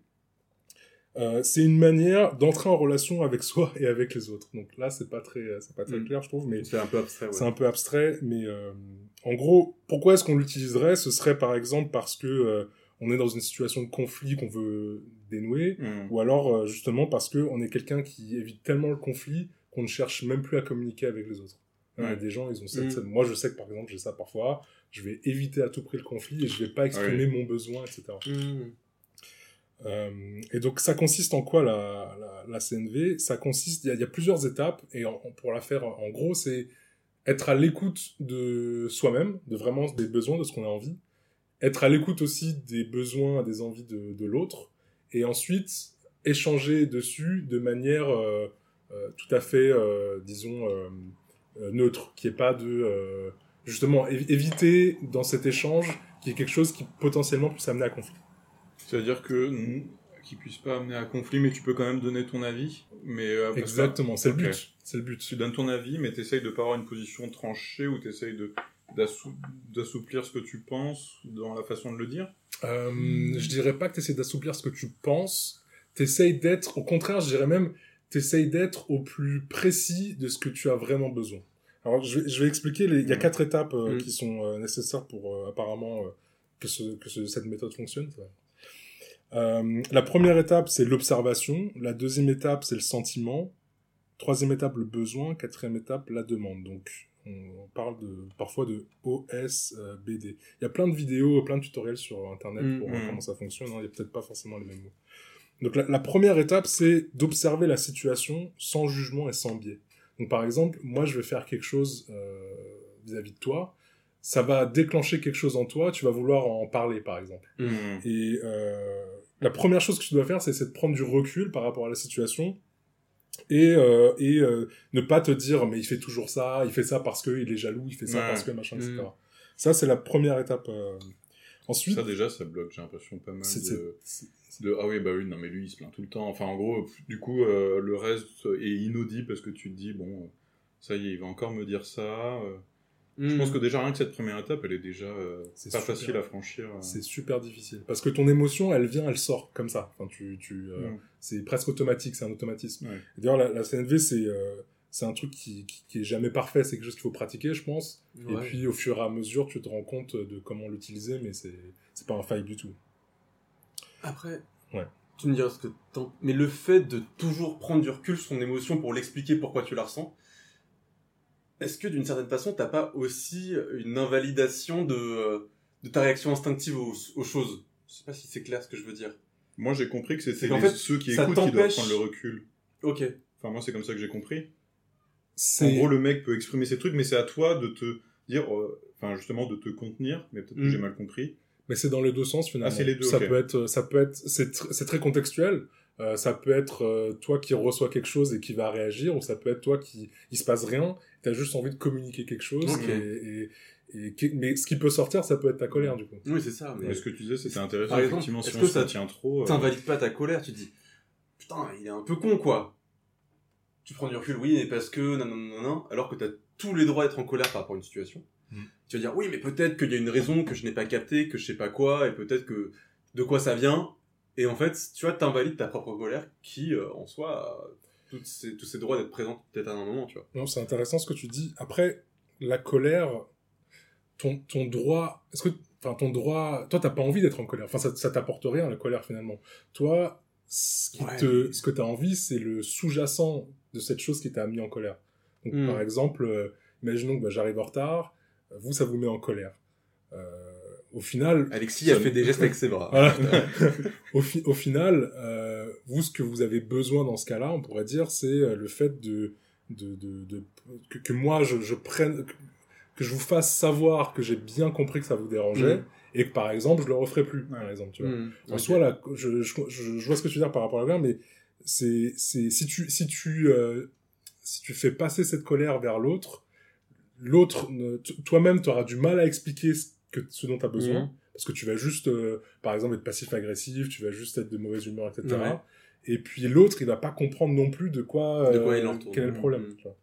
Euh, c'est une manière d'entrer en relation avec soi et avec les autres. Donc là, c'est pas très, c'est pas très Mm. clair, je trouve, mais C'est un peu abstrait, ouais. c'est un peu abstrait, mais euh, en gros, pourquoi est-ce qu'on l'utiliserait? Ce serait par exemple parce que euh, on est dans une situation de conflit qu'on veut dénouer, Mhm. ou alors euh, justement parce que on est quelqu'un qui évite tellement le conflit qu'on ne cherche même plus à communiquer avec les autres. Il y a Ouais. des gens, ils ont cette, Mm. cette- Moi, je sais que par exemple, j'ai ça parfois. Je vais éviter à tout prix le conflit et je vais pas exprimer mon besoin, etc. Hmm. Euh, et donc ça consiste en quoi la, la, la CNV Ça consiste, il y, a- il y a plusieurs étapes et en- pour la faire en gros, c'est être à l'écoute de soi-même, de vraiment des besoins, de ce qu'on a envie, être à l'écoute aussi des besoins, des envies de, l'autre, et ensuite échanger dessus de manière euh, euh, tout à fait, euh, disons, neutre, qui est pas de justement évi- éviter dans cet échange qu'il y ait quelque chose qui potentiellement puisse amener à conflit. C'est-à-dire que qui puisse pas amener à conflit, mais tu peux quand même donner ton avis. Mais euh, Exactement, c'est le but. C'est le but. Tu donnes ton avis, mais t'essayes de pas avoir une position tranchée ou t'essayes de d'assou- d'assouplir ce que tu penses dans la façon de le dire? Euh, je dirais pas que tu essaies d'assouplir ce que tu penses. T'essayes d'être, au contraire, je dirais même, t'essayes d'être au plus précis de ce que tu as vraiment besoin. Alors, je vais, je vais expliquer. les- Il y a quatre étapes euh, Mm. qui sont euh, nécessaires pour apparemment que, ce, que ce- cette méthode fonctionne. Euh, la première étape, c'est l'observation. La deuxième étape, c'est le sentiment. Troisième étape, le besoin. Quatrième étape, la demande. Donc, on, parle de, parfois de OSBD. Il y a plein de vidéos, plein de tutoriels sur Internet Mm, pour mm. voir comment ça fonctionne. hein. Il y a peut-être pas forcément les mêmes mots. Donc, la, la première étape, c'est d'observer la situation sans jugement et sans biais. Donc, par exemple, moi, je vais faire quelque chose euh, vis-à-vis de toi. Ça va déclencher quelque chose en toi. Tu vas vouloir en parler, par exemple. Mm. Et euh, la première chose que tu dois faire, c'est de prendre du recul par rapport à la situation et, euh, et euh, ne pas te dire mais il fait toujours ça, il fait ça parce qu'il est jaloux, il fait ça Ouais. parce que machin, etc. Mm. Ça, c'est la première étape. Ensuite, Ça déjà, ça bloque. J'ai l'impression pas mal de, ah oui bah oui non mais lui il se plaint tout le temps. Enfin en gros du coup le reste est inaudible parce que tu te dis bon ça y est il va encore me dire ça. Je pense que déjà rien que cette première étape, elle est déjà euh, C'est pas super. facile à franchir. euh. C'est super difficile. Parce que ton émotion, elle vient, elle sort comme ça. Enfin, tu, tu, euh, Mm. C'est presque automatique, c'est un automatisme. Ouais. D'ailleurs, la, la CNV, c'est euh, c'est un truc qui, qui, qui est jamais parfait, c'est quelque chose qu'il faut pratiquer, je pense. Et puis, au fur et à mesure, tu te rends compte de comment l'utiliser, mais c'est c'est pas infaillible du tout. Après, Ouais. tu me diras ce que t'en... Mais le fait de toujours prendre du recul sur son émotion pour l'expliquer pourquoi tu la ressens, est-ce que d'une certaine façon, t'as pas aussi une invalidation de, euh, de ta réaction instinctive aux, aux choses? Je sais pas si c'est clair ce que je veux dire. Moi, j'ai compris que c'était C'est fait, ceux qui écoutent qui doivent prendre le recul. Ok. Enfin, moi, c'est comme ça que j'ai compris. En C'est gros, le mec peut exprimer ses trucs, mais c'est à toi de te dire, euh, enfin, justement, de te contenir. Mais peut-être que Mm. j'ai mal compris. Mais c'est dans les deux sens finalement. Ah, c'est les deux, Ça peut être, ça peut être, c'est tr- c'est très contextuel. Euh, ça peut être euh, toi qui reçois quelque chose et qui va réagir, ou ça peut être toi qui il se passe rien, t'as juste envie de communiquer quelque chose. Et, et, et qui- mais ce qui peut sortir, ça peut être ta colère du coup. Oui, c'est ça. Mais Mais ce que tu disais, c'était intéressant. Par exemple, Effectivement, si est-ce on que se ça tient trop. euh, t'invalides pas ta colère, tu te dis putain, il est un peu con quoi. Tu prends du recul, oui, mais parce que non, non, non, non, alors que t'as tous les droits d'être en colère par rapport à une situation. Mm. Tu vas dire oui, mais peut-être qu'il y a une raison que je n'ai pas captée, que je sais pas quoi, et peut-être que de quoi ça vient. Et en fait, tu vois, t'invalides ta propre colère qui, euh, en soi, a ces- tous ces droits d'être présente peut-être à un moment, tu vois. Non, c'est intéressant ce que tu dis. Après, la colère, ton, ton droit, est-ce que, enfin, ton droit, toi, t'as pas envie d'être en colère. Enfin, ça, ça t'apporte rien, la colère, finalement. Toi, ce, qui Ouais. te, ce que t'as envie, c'est le sous-jacent de cette chose qui t'a mis en colère. Donc, Hmm. par exemple, euh, imaginons que bah, j'arrive en retard, euh, vous, ça vous met en colère. Euh, au final, Alexis a fait des gestes avec ses bras. voilà. au, fi- au final, euh, vous, ce que vous avez besoin dans ce cas-là, on pourrait dire, c'est euh, le fait de, de, de, de- que, que moi, je, je prenne, que, je vous fasse savoir que j'ai bien compris que ça vous dérangeait, Mm. et que par exemple, je le referai plus, par exemple, tu vois. Hmm, En ok. soi, là, je, je, vois ce que tu veux dire par rapport à la mais c'est, c'est, si tu, si tu, euh, si tu fais passer cette colère vers l'autre, l'autre, toi-même, tu auras du mal à expliquer ce, que, ce dont tu as besoin, Mhm. parce que tu vas juste, euh, par exemple, être passif-agressif, tu vas juste être de mauvaise humeur, etc. Ouais. Et puis l'autre, il va pas comprendre non plus de quoi, De quoi euh, il quel est le problème. Mhm. tu vois.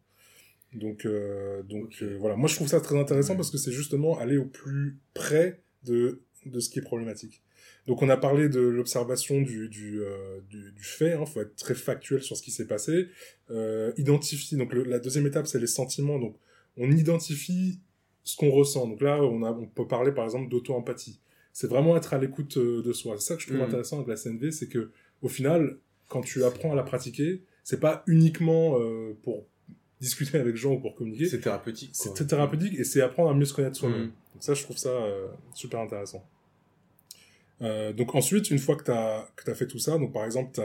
Donc, euh, donc euh, voilà, moi je trouve ça très intéressant Ouais. parce que c'est justement aller au plus près de, de ce qui est problématique. Donc on a parlé de l'observation du, du, euh, du, du fait, il faut être très factuel sur ce qui s'est passé. Euh, identifier, donc le- la deuxième étape c'est les sentiments, donc on identifie ce qu'on ressent. Donc là on, a, on peut parler par exemple d'auto-empathie. C'est vraiment être à l'écoute euh, de soi. C'est ça que je trouve Mhm. intéressant avec la CNV, c'est que au final, quand tu apprends à la pratiquer, c'est pas uniquement euh, pour discuter avec gens ou pour communiquer, C'est thérapeutique. c'est thérapeutique et c'est apprendre à mieux se connaître soi-même. Mhm. Donc ça, je trouve ça euh, super intéressant. Euh, donc ensuite, une fois que tu as, fait tout ça, donc par exemple,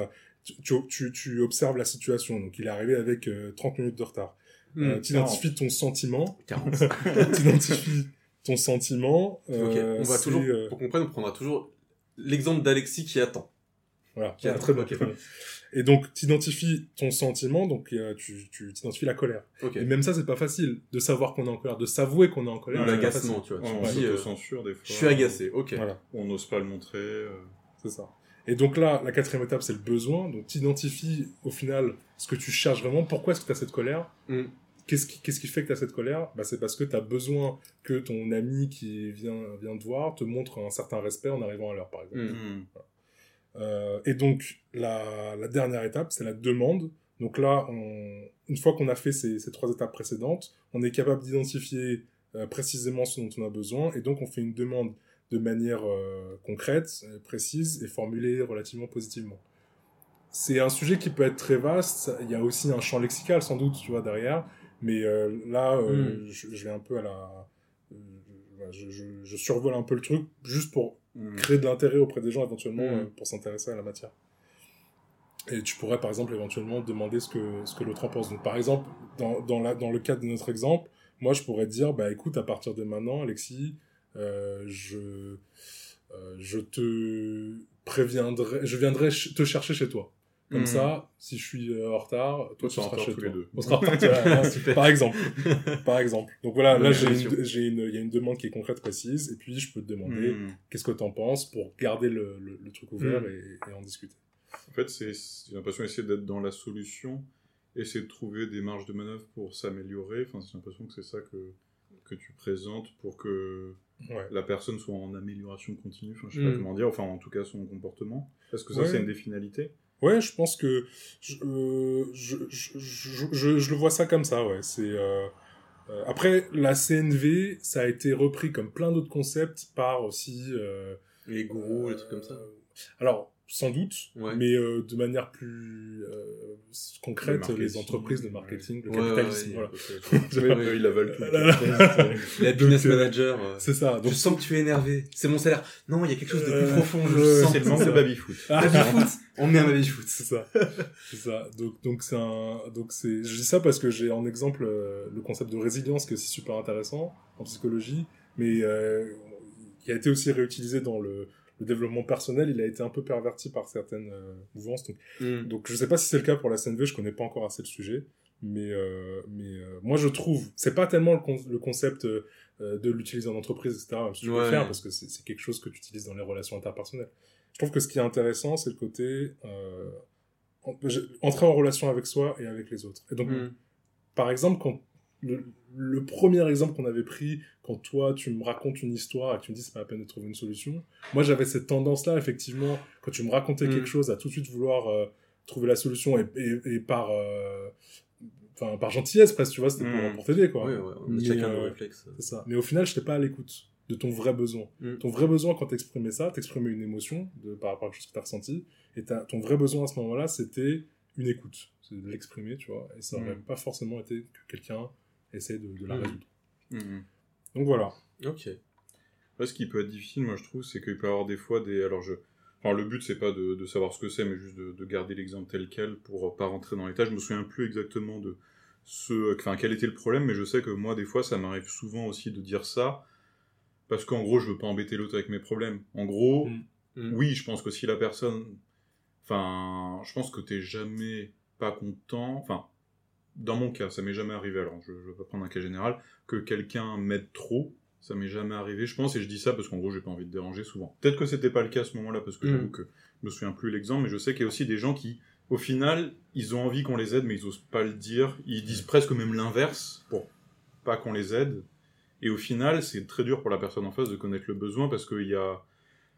tu, tu, tu, observes la situation. Donc il est arrivé avec euh, 30 minutes de retard. Hmm. tu identifies ton sentiment, 40. tu identifies ton sentiment. Euh, on va toujours, euh, pour qu'on comprenne, on prendra toujours l'exemple d'Alexis qui attend. Voilà, Qui a- très bien. ok. très bien. Et donc, tu identifies ton sentiment, donc euh, tu, tu identifies la colère. Ok. Et même ça, c'est pas facile de savoir qu'on est en colère, de s'avouer qu'on est en colère. L'agacement, tu vois. on tu te dis, euh, s'auto-censure des fois. je suis agacé, ok. Voilà. On n'ose pas le montrer. euh. C'est ça. Et donc là, la quatrième étape, c'est le besoin. Donc, tu identifies au final ce que tu cherches vraiment. Pourquoi est-ce que tu as cette colère? Mm. Qu'est-ce qui, qu'est-ce qui fait que tu as cette colère? Bah, C'est parce que tu as besoin que ton ami qui vient, vient te voir te montre un certain respect en arrivant à l'heure, par exemple. Mm. Hmm. Euh, et donc, la, la dernière étape, c'est la demande. Donc là, on, une fois qu'on a fait ces, ces trois étapes précédentes, on est capable d'identifier euh, précisément ce dont on a besoin. Et donc, on fait une demande de manière euh, concrète, précise et formulée relativement positivement. C'est un sujet qui peut être très vaste. Il y a aussi un champ lexical, sans doute, tu vois, derrière. Mais euh, là, euh, je, je vais un peu à la... euh, je, je, je survole un peu le truc, juste pour Hmm. créer de l'intérêt auprès des gens éventuellement Mm. euh, pour s'intéresser à la matière. Et tu pourrais par exemple éventuellement demander ce que, ce que l'autre en pense. Donc par exemple, dans, dans, la, dans le cadre de notre exemple, moi je pourrais te dire, bah écoute, à partir de maintenant, Alexis, euh, je, euh, je te préviendrai, je viendrai ch- te chercher chez toi. Comme Mhm. ça, si je suis euh, en retard, toi tu seras retard chez tous toi. les deux. On sera en Super. par exemple. Par exemple. Donc voilà, là j'ai une, j'ai une, il y a une demande qui est concrète, précise, et puis je peux te demander Hmm. qu'est-ce que t'en penses pour garder le, le, le truc ouvert Mm. et, et en discuter. En fait, c'est j'ai l'impression d'essayer d'être dans la solution, essayer de trouver des marges de manœuvre pour s'améliorer. Enfin, j'ai l'impression que c'est ça que que tu présentes pour que Ouais. la personne soit en amélioration continue, enfin, je sais pas Mm. comment dire, enfin en tout cas son comportement. Parce que ça, Ouais. c'est une des finalités. Ouais, je pense que je, euh, je, je, je, le vois ça comme ça, ouais. C'est euh, euh, après la CNV, ça a été repris comme plein d'autres concepts par aussi. euh, Les gourous, les trucs comme ça. euh, Alors sans doute, Ouais. mais euh, de manière plus euh, concrète, Le marketing, les entreprises, le marketing, le Ouais, ouais, capitalisme, ouais, voilà. ouais, ouais. Eux, ils avalent tout. Les happiness Donc, euh, manager. euh, C'est ça. Je Donc sens que tu es énervé. C'est mon salaire. Non, il y a quelque chose de plus Euh, profond. Je le sens. C'est le manque de baby-foot. Ah, Baby-foot. On met un baby-foot. C'est ça. c'est ça. Donc, donc c'est un, donc c'est, je dis ça parce que j'ai en exemple euh, le concept de résilience qui est aussi super intéressant en psychologie, mais euh, qui a été aussi réutilisé dans le, le développement personnel. Il a été un peu perverti par certaines euh, mouvances. Donc, Mm. donc, je sais pas si c'est le cas pour la CNV. Je connais pas encore assez le sujet, mais, euh, mais euh, moi je trouve, c'est pas tellement le, con- le concept euh, de l'utiliser en entreprise, etc. Même si tu peux Ouais. le faire parce que c'est quelque chose que tu utilises dans les relations interpersonnelles. Je trouve que ce qui est intéressant, c'est le côté euh, entrer en relation avec soi et avec les autres. Et donc, Mm. par exemple, quand le, le premier exemple qu'on avait pris, quand toi tu me racontes une histoire et que tu me dis c'est pas la peine de trouver une solution, moi j'avais cette tendance-là effectivement quand tu me racontais Mm. quelque chose à tout de suite vouloir euh, trouver la solution et, et, et par euh, enfin par gentillesse presque tu vois c'était pour, Mm. pour t'aider quoi. Ouais, ouais, on a Mais, chacun nos euh, réflexes. C'est ça. Mais au final, je n'étais pas à l'écoute de ton vrai besoin. Mm. Ton vrai besoin, quand t'exprimais ça, t'exprimais une émotion de, par rapport à quelque chose que t'as ressenti. Et t'as- ton vrai besoin à ce moment-là, c'était une écoute. C'est de l'exprimer, tu vois. Et ça aurait Mm. pas forcément été que quelqu'un essaie de, de la Mm. résoudre. Mhm. Donc voilà. Ok. Ouais, ce qui peut être difficile, moi je trouve, c'est qu'il peut y avoir des fois des. Alors je. Enfin, le but c'est pas de, de savoir ce que c'est, mais juste de, de garder l'exemple tel quel pour pas rentrer dans les détails. Je me souviens plus exactement de ce. Enfin, quel était le problème, mais je sais que moi, des fois, ça m'arrive souvent aussi de dire ça. Parce qu'en gros, je veux pas embêter l'autre avec mes problèmes. En gros, Mm. Mm. oui, je pense que si la personne. Enfin, je pense que t'es jamais pas content. Enfin, dans mon cas, ça m'est jamais arrivé, alors je, je vais pas prendre un cas général, que quelqu'un m'aide trop. Ça m'est jamais arrivé, je pense, et je dis ça parce qu'en gros, j'ai pas envie de déranger souvent. Peut-être que c'était pas le cas à ce moment-là, parce que Mm. j'avoue que je me souviens plus l'exemple, mais je sais qu'il y a aussi des gens qui, au final, ils ont envie qu'on les aide, mais ils osent pas le dire. Ils disent presque même l'inverse pour pas qu'on les aide. Et au final, c'est très dur pour la personne en face de connaître le besoin parce qu'il y a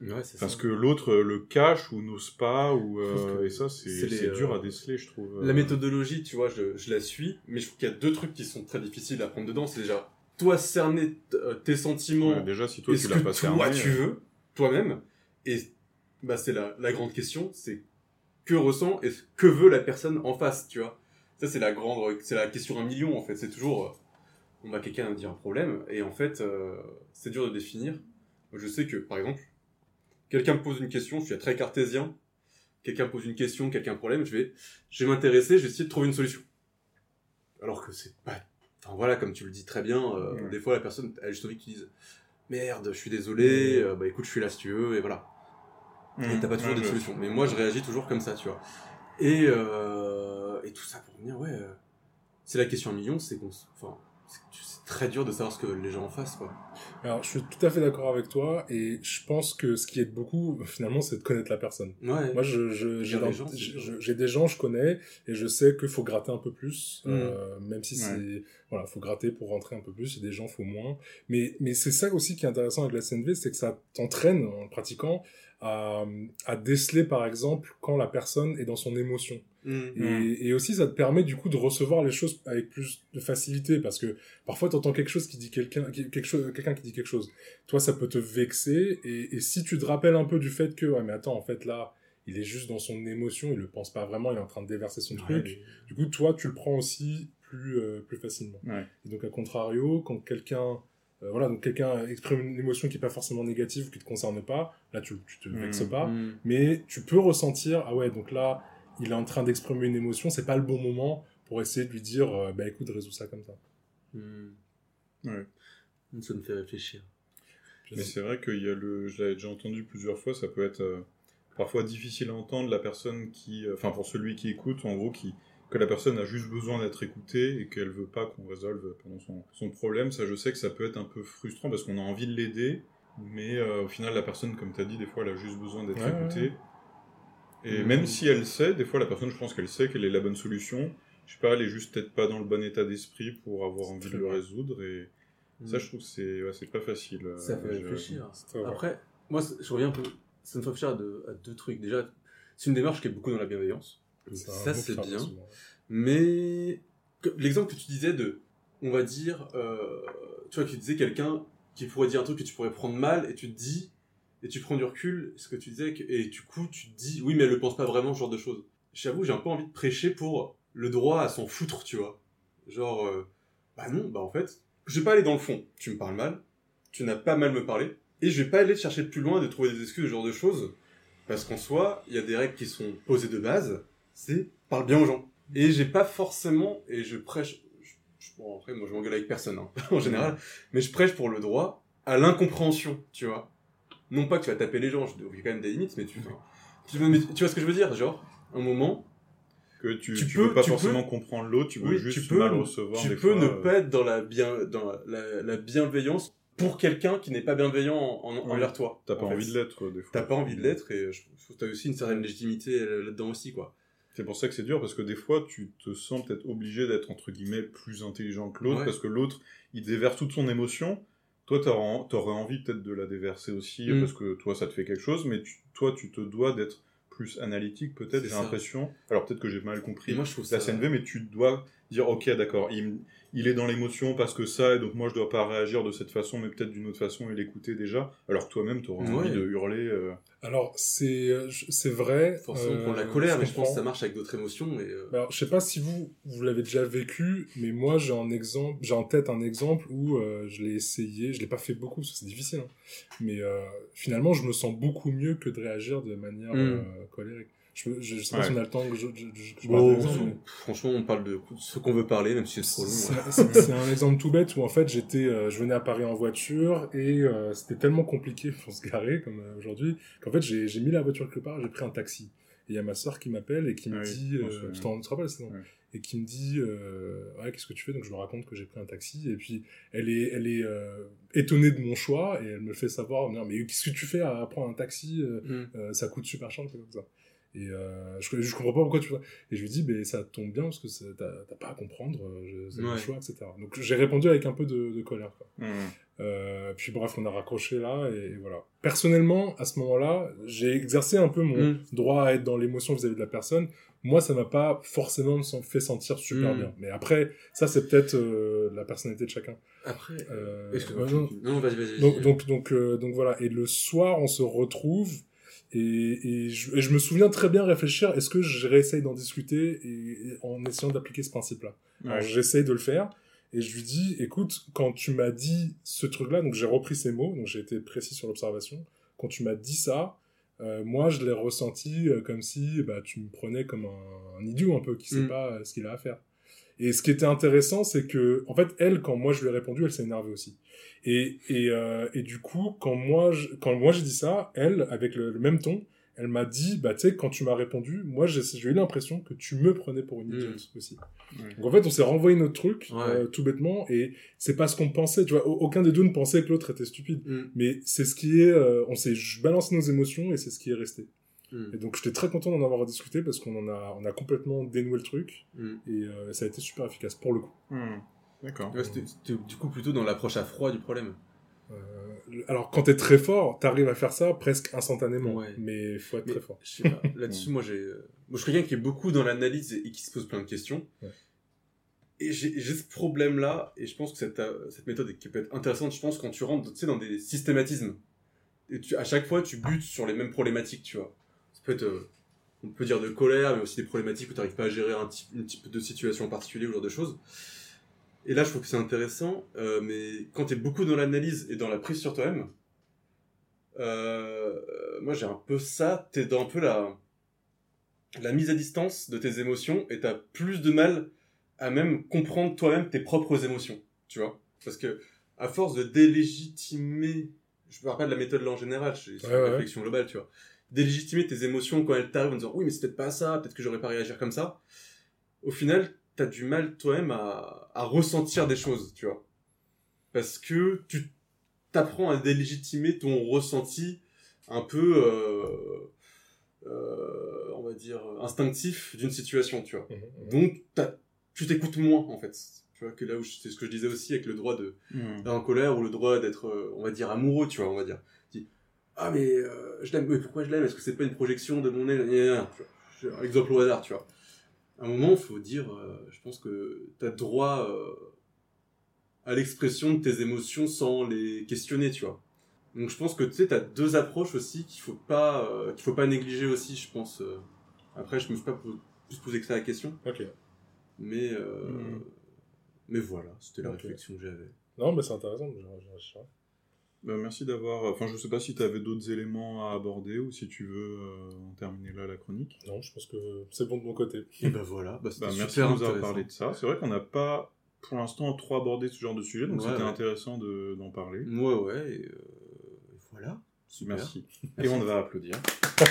Ouais, parce ça. que l'autre euh, le cache ou n'ose pas ou euh, et ça c'est dur euh, à déceler je trouve La méthodologie, tu vois, je, je la suis, mais je trouve qu'il y a deux trucs qui sont très difficiles à prendre dedans. C'est déjà, toi, cerner tes sentiments Ouais, déjà si toi tu l'as que pas toi cerné tu euh, veux toi-même et bah c'est la, la grande question c'est que ressent et que veut la personne en face tu vois. Ça c'est la grande c'est la question un million en fait. C'est toujours on va quelqu'un dire un problème et en fait euh, c'est dur de définir. Je sais que par exemple quelqu'un me pose une question je suis très cartésien quelqu'un me pose une question quelqu'un a un problème je vais je vais m'intéresser je vais essayer de trouver une solution alors que c'est pas enfin voilà comme tu le dis très bien euh, Ouais. des fois la personne elle a juste envie que tu dises merde, je suis désolé, euh, bah écoute, je suis là si tu veux, et voilà. Et mm, t'as pas toujours ouais, des ouais. solutions. Mais moi, je réagis toujours comme ça, tu vois. Et, euh, et tout ça pour me dire, ouais, euh, c'est la question un million, c'est qu'on, enfin, c'est très dur de savoir ce que les gens en fassent, quoi. Alors, je suis tout à fait d'accord avec toi. Et je pense que ce qui aide beaucoup, finalement, c'est de connaître la personne. Ouais. Moi, j'ai, je- je- des gens, je connais, et je sais qu'il faut gratter un peu plus, Mm. euh, même si Ouais. c'est, voilà, faut gratter pour rentrer un peu plus, et des gens, faut moins. Mais, mais c'est ça aussi qui est intéressant avec la CNV, c'est que ça t'entraîne, en le pratiquant, à, à déceler, par exemple, quand la personne est dans son émotion. Mm. Et, et aussi, ça te permet du coup de recevoir les choses avec plus de facilité parce que parfois, tu entends quelque chose qui dit quelqu'un, qui- quelque chose, quelqu'un qui dit quelque chose. Toi, ça peut te vexer. Et, et si tu te rappelles un peu du fait que, ouais, mais attends, en fait, là, il est juste dans son émotion, il le pense pas vraiment, il est en train de déverser son truc. Du coup, toi, tu le prends aussi plus, euh, plus facilement. Ouais. Et donc, à contrario, quand quelqu'un, euh, voilà, donc quelqu'un exprime une émotion qui est pas forcément négative, qui te concerne pas, là, tu, tu te Mhm. vexes pas Mm. mais tu peux ressentir ah ouais donc là il est en train d'exprimer une émotion c'est pas le bon moment pour essayer de lui dire euh, bah écoute résous ça comme ça Mm. Ouais. Ça me fait réfléchir. mais c'est vrai qu'il y a le je l'avais déjà entendu plusieurs fois ça peut être euh, parfois difficile à entendre la personne qui euh, enfin pour celui qui écoute en gros qui que la personne a juste besoin d'être écoutée et qu'elle veut pas qu'on résolve pendant son, son problème ça je sais que ça peut être un peu frustrant parce qu'on a envie de l'aider mais euh, au final la personne comme tu as dit des fois elle a juste besoin d'être Ouais, écoutée et Mhm. même si elle sait des fois la personne je pense qu'elle sait quelle est la bonne solution je sais pas elle est juste peut-être pas dans le bon état d'esprit pour avoir envie de le résoudre et Ça, je trouve que c'est ouais, c'est pas facile. euh, Ça fait je- réfléchir. Après, moi, je reviens un peu. Ça me fait réfléchir à deux, à deux trucs. Déjà, c'est une démarche qui est beaucoup dans la bienveillance. Ça, c'est bien. souvent. Mais l'exemple que tu disais de, on va dire, euh, tu vois, que tu disais quelqu'un qui pourrait dire un truc que tu pourrais prendre mal et tu te dis, et tu prends du recul, ce que tu disais, et du coup, tu te dis, oui, mais elle le pense pas vraiment, ce genre de choses. J'avoue, j'ai un peu envie de prêcher pour le droit à s'en foutre, tu vois. Genre, euh, bah non, bah en fait, je vais pas aller dans le fond. Tu me parles mal, tu n'as pas mal me parler, et je vais pas aller chercher de plus loin, de trouver des excuses, ce genre de choses, parce qu'en soi, il y a des règles qui sont posées de base, c'est parle bien aux gens. Et j'ai pas forcément, et je prêche, je- je- bon après moi je m'engueule avec personne hein, en général, mais je prêche pour le droit à l'incompréhension, tu vois. Non pas que tu vas taper les gens, je- il y a quand même des limites, mais tu, tu, mais tu vois ce que je veux dire, genre, un moment, Que tu, Tu tu, peux- veux pas tu forcément comprendre l'autre, tu veux Oui, juste tu peux- mal recevoir. tu des peux fois, ne euh, pas être dans la bien, dans la, la bienveillance pour quelqu'un qui n'est pas bienveillant en, en- Ouais. envers toi. T'as pas en fait. envie de l'être, euh, des fois. T'as pas envie de l'être et je trouve que t'as aussi une certaine légitimité là-dedans aussi, quoi. C'est pour ça que c'est dur, parce que des fois, tu te sens peut-être obligé d'être, entre guillemets, plus intelligent que l'autre, Ouais. parce que l'autre, il déverse toute son émotion. Toi, t'aurais en- t'aurais envie peut-être de la déverser aussi, Mm. parce que toi, ça te fait quelque chose, mais tu- toi, tu te dois d'être plus analytique, peut-être, j'ai l'impression. Alors, peut-être que j'ai mal compris moi je trouve la ça... CNV, mais tu dois dire, ok, d'accord, il, il est dans l'émotion parce que ça, et donc moi, je dois pas réagir de cette façon, mais peut-être d'une autre façon, et l'écouter déjà, alors que toi-même, t'auras Ouais. envie de hurler. euh, Alors, c'est euh, c'est vrai. Forcément euh, pour la colère, mais je pense que ça marche avec d'autres émotions. Et, euh, Alors, je sais pas si vous, vous l'avez déjà vécu, mais moi, j'ai un exemple, j'ai en tête un exemple où euh, je l'ai essayé, je l'ai pas fait beaucoup, parce que c'est difficile, hein. mais euh, finalement, je me sens beaucoup mieux que de réagir de manière Mm. euh, colérique. Je, je, je sais pas Ouais. si on a le temps que je, je, je- que je bon, parle mais- franchement, on parle de ce qu'on veut parler, même si c'est trop long. C'est ouais. c'est- c'est un exemple tout bête où en fait j'étais, euh, je venais à Paris en voiture et euh, c'était tellement compliqué pour se garer comme euh, aujourd'hui qu'en fait j'ai j'ai mis la voiture quelque part, j'ai pris un taxi. Et il y a ma soeur qui m'appelle et qui me Ah oui, dit, je m'en euh, souviens. tu t'en- rappelles c'est. Et qui me dit, euh, ouais qu'est-ce que tu fais? Donc je lui raconte que j'ai pris un taxi et puis elle est, elle est euh, étonnée de mon choix et elle me fait savoir, mais mais qu'est-ce que tu fais à prendre un taxi euh, Mm. euh, ça coûte super cher, comme ça. Et euh, je, je comprends pas pourquoi tu vois. Et je lui dis, ben ça tombe bien parce que t'as t'as pas à comprendre, euh, c'est Ouais. mon choix, etc. Donc j'ai répondu avec un peu de, de colère. Quoi. hmm. Euh, puis bref, on a raccroché là et, voilà. Personnellement, à ce moment-là, j'ai exercé un peu mon Mm. droit à être dans l'émotion vis-à-vis de la personne. Moi, ça m'a pas forcément fait sentir super Mm. bien. Mais après, ça c'est peut-être euh, la personnalité de chacun. Après, Euh, ouais, non, non, vas-y, vas-y. donc, donc, donc, euh, donc voilà. Et le soir, on se retrouve. Et, et, je, et je me souviens très bien réfléchir, est-ce que je réessaye d'en discuter et, et en essayant d'appliquer ce principe-là? Ouais. j'essaye de le faire. Et je lui dis, écoute, quand tu m'as dit ce truc-là, donc j'ai repris ces mots, donc j'ai été précis sur l'observation. Quand tu m'as dit ça, euh, moi je l'ai ressenti euh, comme si bah, tu me prenais comme un, un idiot un peu qui sait Mm. pas euh, ce qu'il a à faire. Et ce qui était intéressant, c'est que, en fait, elle, quand moi je lui ai répondu, elle s'est énervée aussi. Et, et, euh, et du coup, quand moi, je- quand moi j'ai dit ça, elle, avec le, le même ton, elle m'a dit, bah tu sais, quand tu m'as répondu, moi j'ai j'ai eu l'impression que tu me prenais pour une Mm. idiote aussi. Ouais. Donc en fait, on s'est renvoyé notre truc, Ouais. euh, tout bêtement, et c'est pas ce qu'on pensait, tu vois, au- aucun des deux ne pensait que l'autre était stupide. Mm. Mais c'est ce qui est, euh, on s'est balancé nos émotions et c'est ce qui est resté. Mm. Et donc j'étais très content d'en avoir discuté parce qu'on en a, on a complètement dénoué le truc Mm. et euh, ça a été super efficace pour le coup. Hmm. D'accord. Ouais, c'était du coup plutôt dans l'approche à froid du problème. Euh, alors quand t'es très fort, t'arrives à faire ça presque instantanément, Ouais. mais il faut être Mais très fort. Je sais pas. Là-dessus, moi, j'ai. euh, Moi, je suis quelqu'un qui est beaucoup dans l'analyse et, qui se pose plein de questions. Ouais. Et j'ai ce problème-là, et je pense que cette, cette méthode est- qui peut être intéressante, je pense, quand tu rentres tu sais, dans des systématismes. Et tu, à chaque fois, tu butes sur les mêmes problématiques, tu vois. Euh, on peut dire de colère, mais aussi des problématiques où tu n'arrives pas à gérer un type, type de situation en particulier ou ce genre de choses. Et là, je trouve que c'est intéressant, euh, mais quand tu es beaucoup dans l'analyse et dans la prise sur toi-même, euh, moi j'ai un peu ça, t'es dans un peu la, la mise à distance de tes émotions et t'as plus de mal à même comprendre toi-même tes propres émotions, tu vois. Parce que à force de délégitimer, je parle pas de la méthode là en général, c'est Ouais, une ouais. réflexion globale, tu vois. Délégitimer tes émotions quand elles t'arrivent en disant oui mais c'est peut-être pas ça, peut-être que j'aurais pas réagir comme ça. Au final, t'as du mal toi-même à, à ressentir des choses, tu vois. Parce que tu t'apprends à délégitimer ton ressenti un peu, euh, euh, on va dire, instinctif d'une situation, tu vois. Mhm, mhm. Donc, t'as- tu t'écoutes moins, en fait. Tu vois, que là où c'est ce que je disais aussi avec le droit de d'être en colère ou le droit d'être, euh, on va dire, amoureux, tu vois, on va dire. Ah mais euh, je l'aime, mais pourquoi je l'aime? Est-ce que c'est pas une projection de mon aile? Exemple au hasard, tu vois. À un moment, il faut dire, euh, je pense que tu as droit euh, à l'expression de tes émotions sans les questionner, tu vois. Donc je pense que tu sais, t'as deux approches aussi qu'il faut pas, qu'il faut pas négliger aussi, je pense. Après, je me suis pas plus posé que ça la question, Ok. mais Mhm. mais voilà, c'était la réflexion que j'avais. Non, mais c'est intéressant. Merci d'avoir. Enfin, je sais pas si tu avais d'autres éléments à aborder ou si tu veux euh, en terminer là la chronique. Non, je pense que c'est bon de mon côté. Et ben voilà, bah, Bah, merci super de nous avoir parlé de ça. C'est vrai qu'on n'a pas, pour l'instant, trop abordé ce genre de sujet, donc Ouais, c'était ouais. intéressant de- d'en parler. Ouais, ouais, et euh, voilà. Super. Merci. Et on va applaudir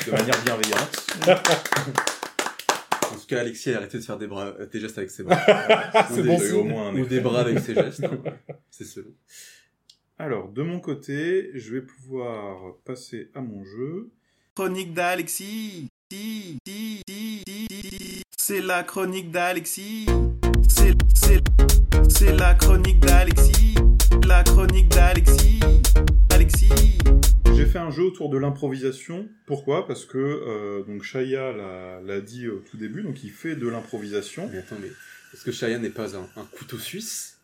de manière bienveillante. En tout cas, Alexis a arrêté de faire des, bras, euh, des gestes avec ses bras. C'est Ou bon des- un Ou des bras avec ses gestes. hein. C'est selon. Alors, de mon côté, je vais pouvoir passer à mon jeu. Chronique d'Alexis. Si, si, si, si, si. C'est la chronique d'Alexis. C'est, la chronique d'Alexis. La chronique d'Alexis. Alexis. J'ai fait un jeu autour de l'improvisation. Pourquoi? Parce que euh, donc Shaya l'a dit au tout début, donc il fait de l'improvisation. Mais attends, mais est-ce que Cheyenne n'est pas un, un couteau suisse?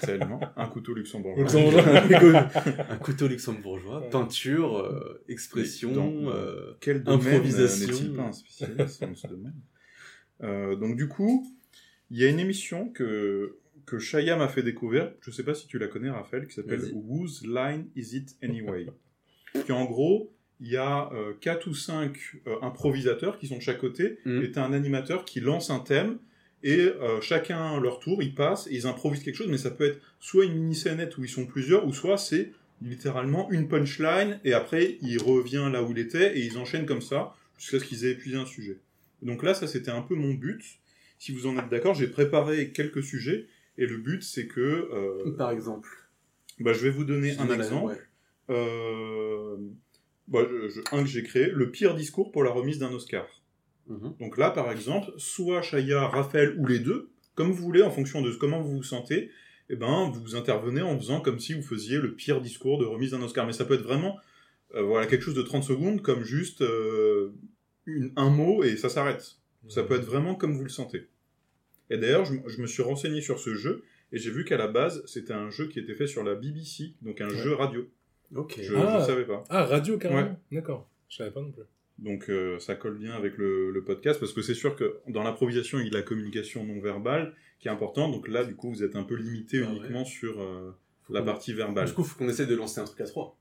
Tellement. Un couteau luxembourgeois. Un couteau luxembourgeois, Ouais. peinture, euh, expression, dans- euh, Quel domaine Improvisation. euh, n'est-il pas un spécialiste dans ce domaine? Euh, Donc du coup, il y a une émission que que Shaya m'a fait découvrir. Je sais pas si tu la connais, Raphaël, qui s'appelle. Whose Line Is It Anyway? Qui en gros, il y a euh, quatre ou cinq euh, improvisateurs qui sont de chaque côté, Mhm. et t'as un animateur qui lance un thème. Et euh, chacun leur tour, ils passent et ils improvisent quelque chose, mais ça peut être soit une mini-scénette où ils sont plusieurs, ou soit c'est littéralement une punchline, et après il revient là où il était, et ils enchaînent comme ça, jusqu'à ce qu'ils aient épuisé un sujet. Donc là, ça c'était un peu mon but. Si vous en êtes d'accord, j'ai préparé quelques sujets, et le but c'est que... euh, par exemple. bah, je vais vous donner Je un exemple. ouais. Euh, bah, je- je- un que j'ai créé, le pire discours pour la remise d'un Oscar. Mhm. Donc là, par exemple, soit Shaya, Raphaël ou les deux, comme vous voulez, en fonction de comment vous vous sentez, eh ben, vous intervenez en faisant comme si vous faisiez le pire discours de remise d'un Oscar. Mais ça peut être vraiment euh, voilà, quelque chose de 30 secondes, comme juste euh, une- un mot et ça s'arrête. Ça peut être vraiment comme vous le sentez. Et d'ailleurs, je, me suis renseigné sur ce jeu, et j'ai vu qu'à la base, c'était un jeu qui était fait sur la BBC, donc un Ouais. jeu radio. Ok. Je Ah. ne savais pas. Ah, radio carrément Ouais. D'accord. Je savais pas non plus. Donc euh, ça colle bien avec le, le podcast parce que c'est sûr que dans l'improvisation il y a la communication non verbale qui est importante. Donc là du coup vous êtes un peu limité Ah ouais. uniquement sur euh, la partie verbale. Du coup, faut qu'on essaie de lancer un truc à trois.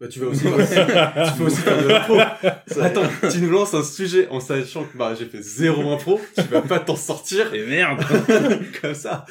Bah, tu vas aussi, tu aussi faire de l'impro. Attends, tu nous lances un sujet en sachant que bah, j'ai fait zéro impro, tu vas pas t'en sortir Et merde comme ça.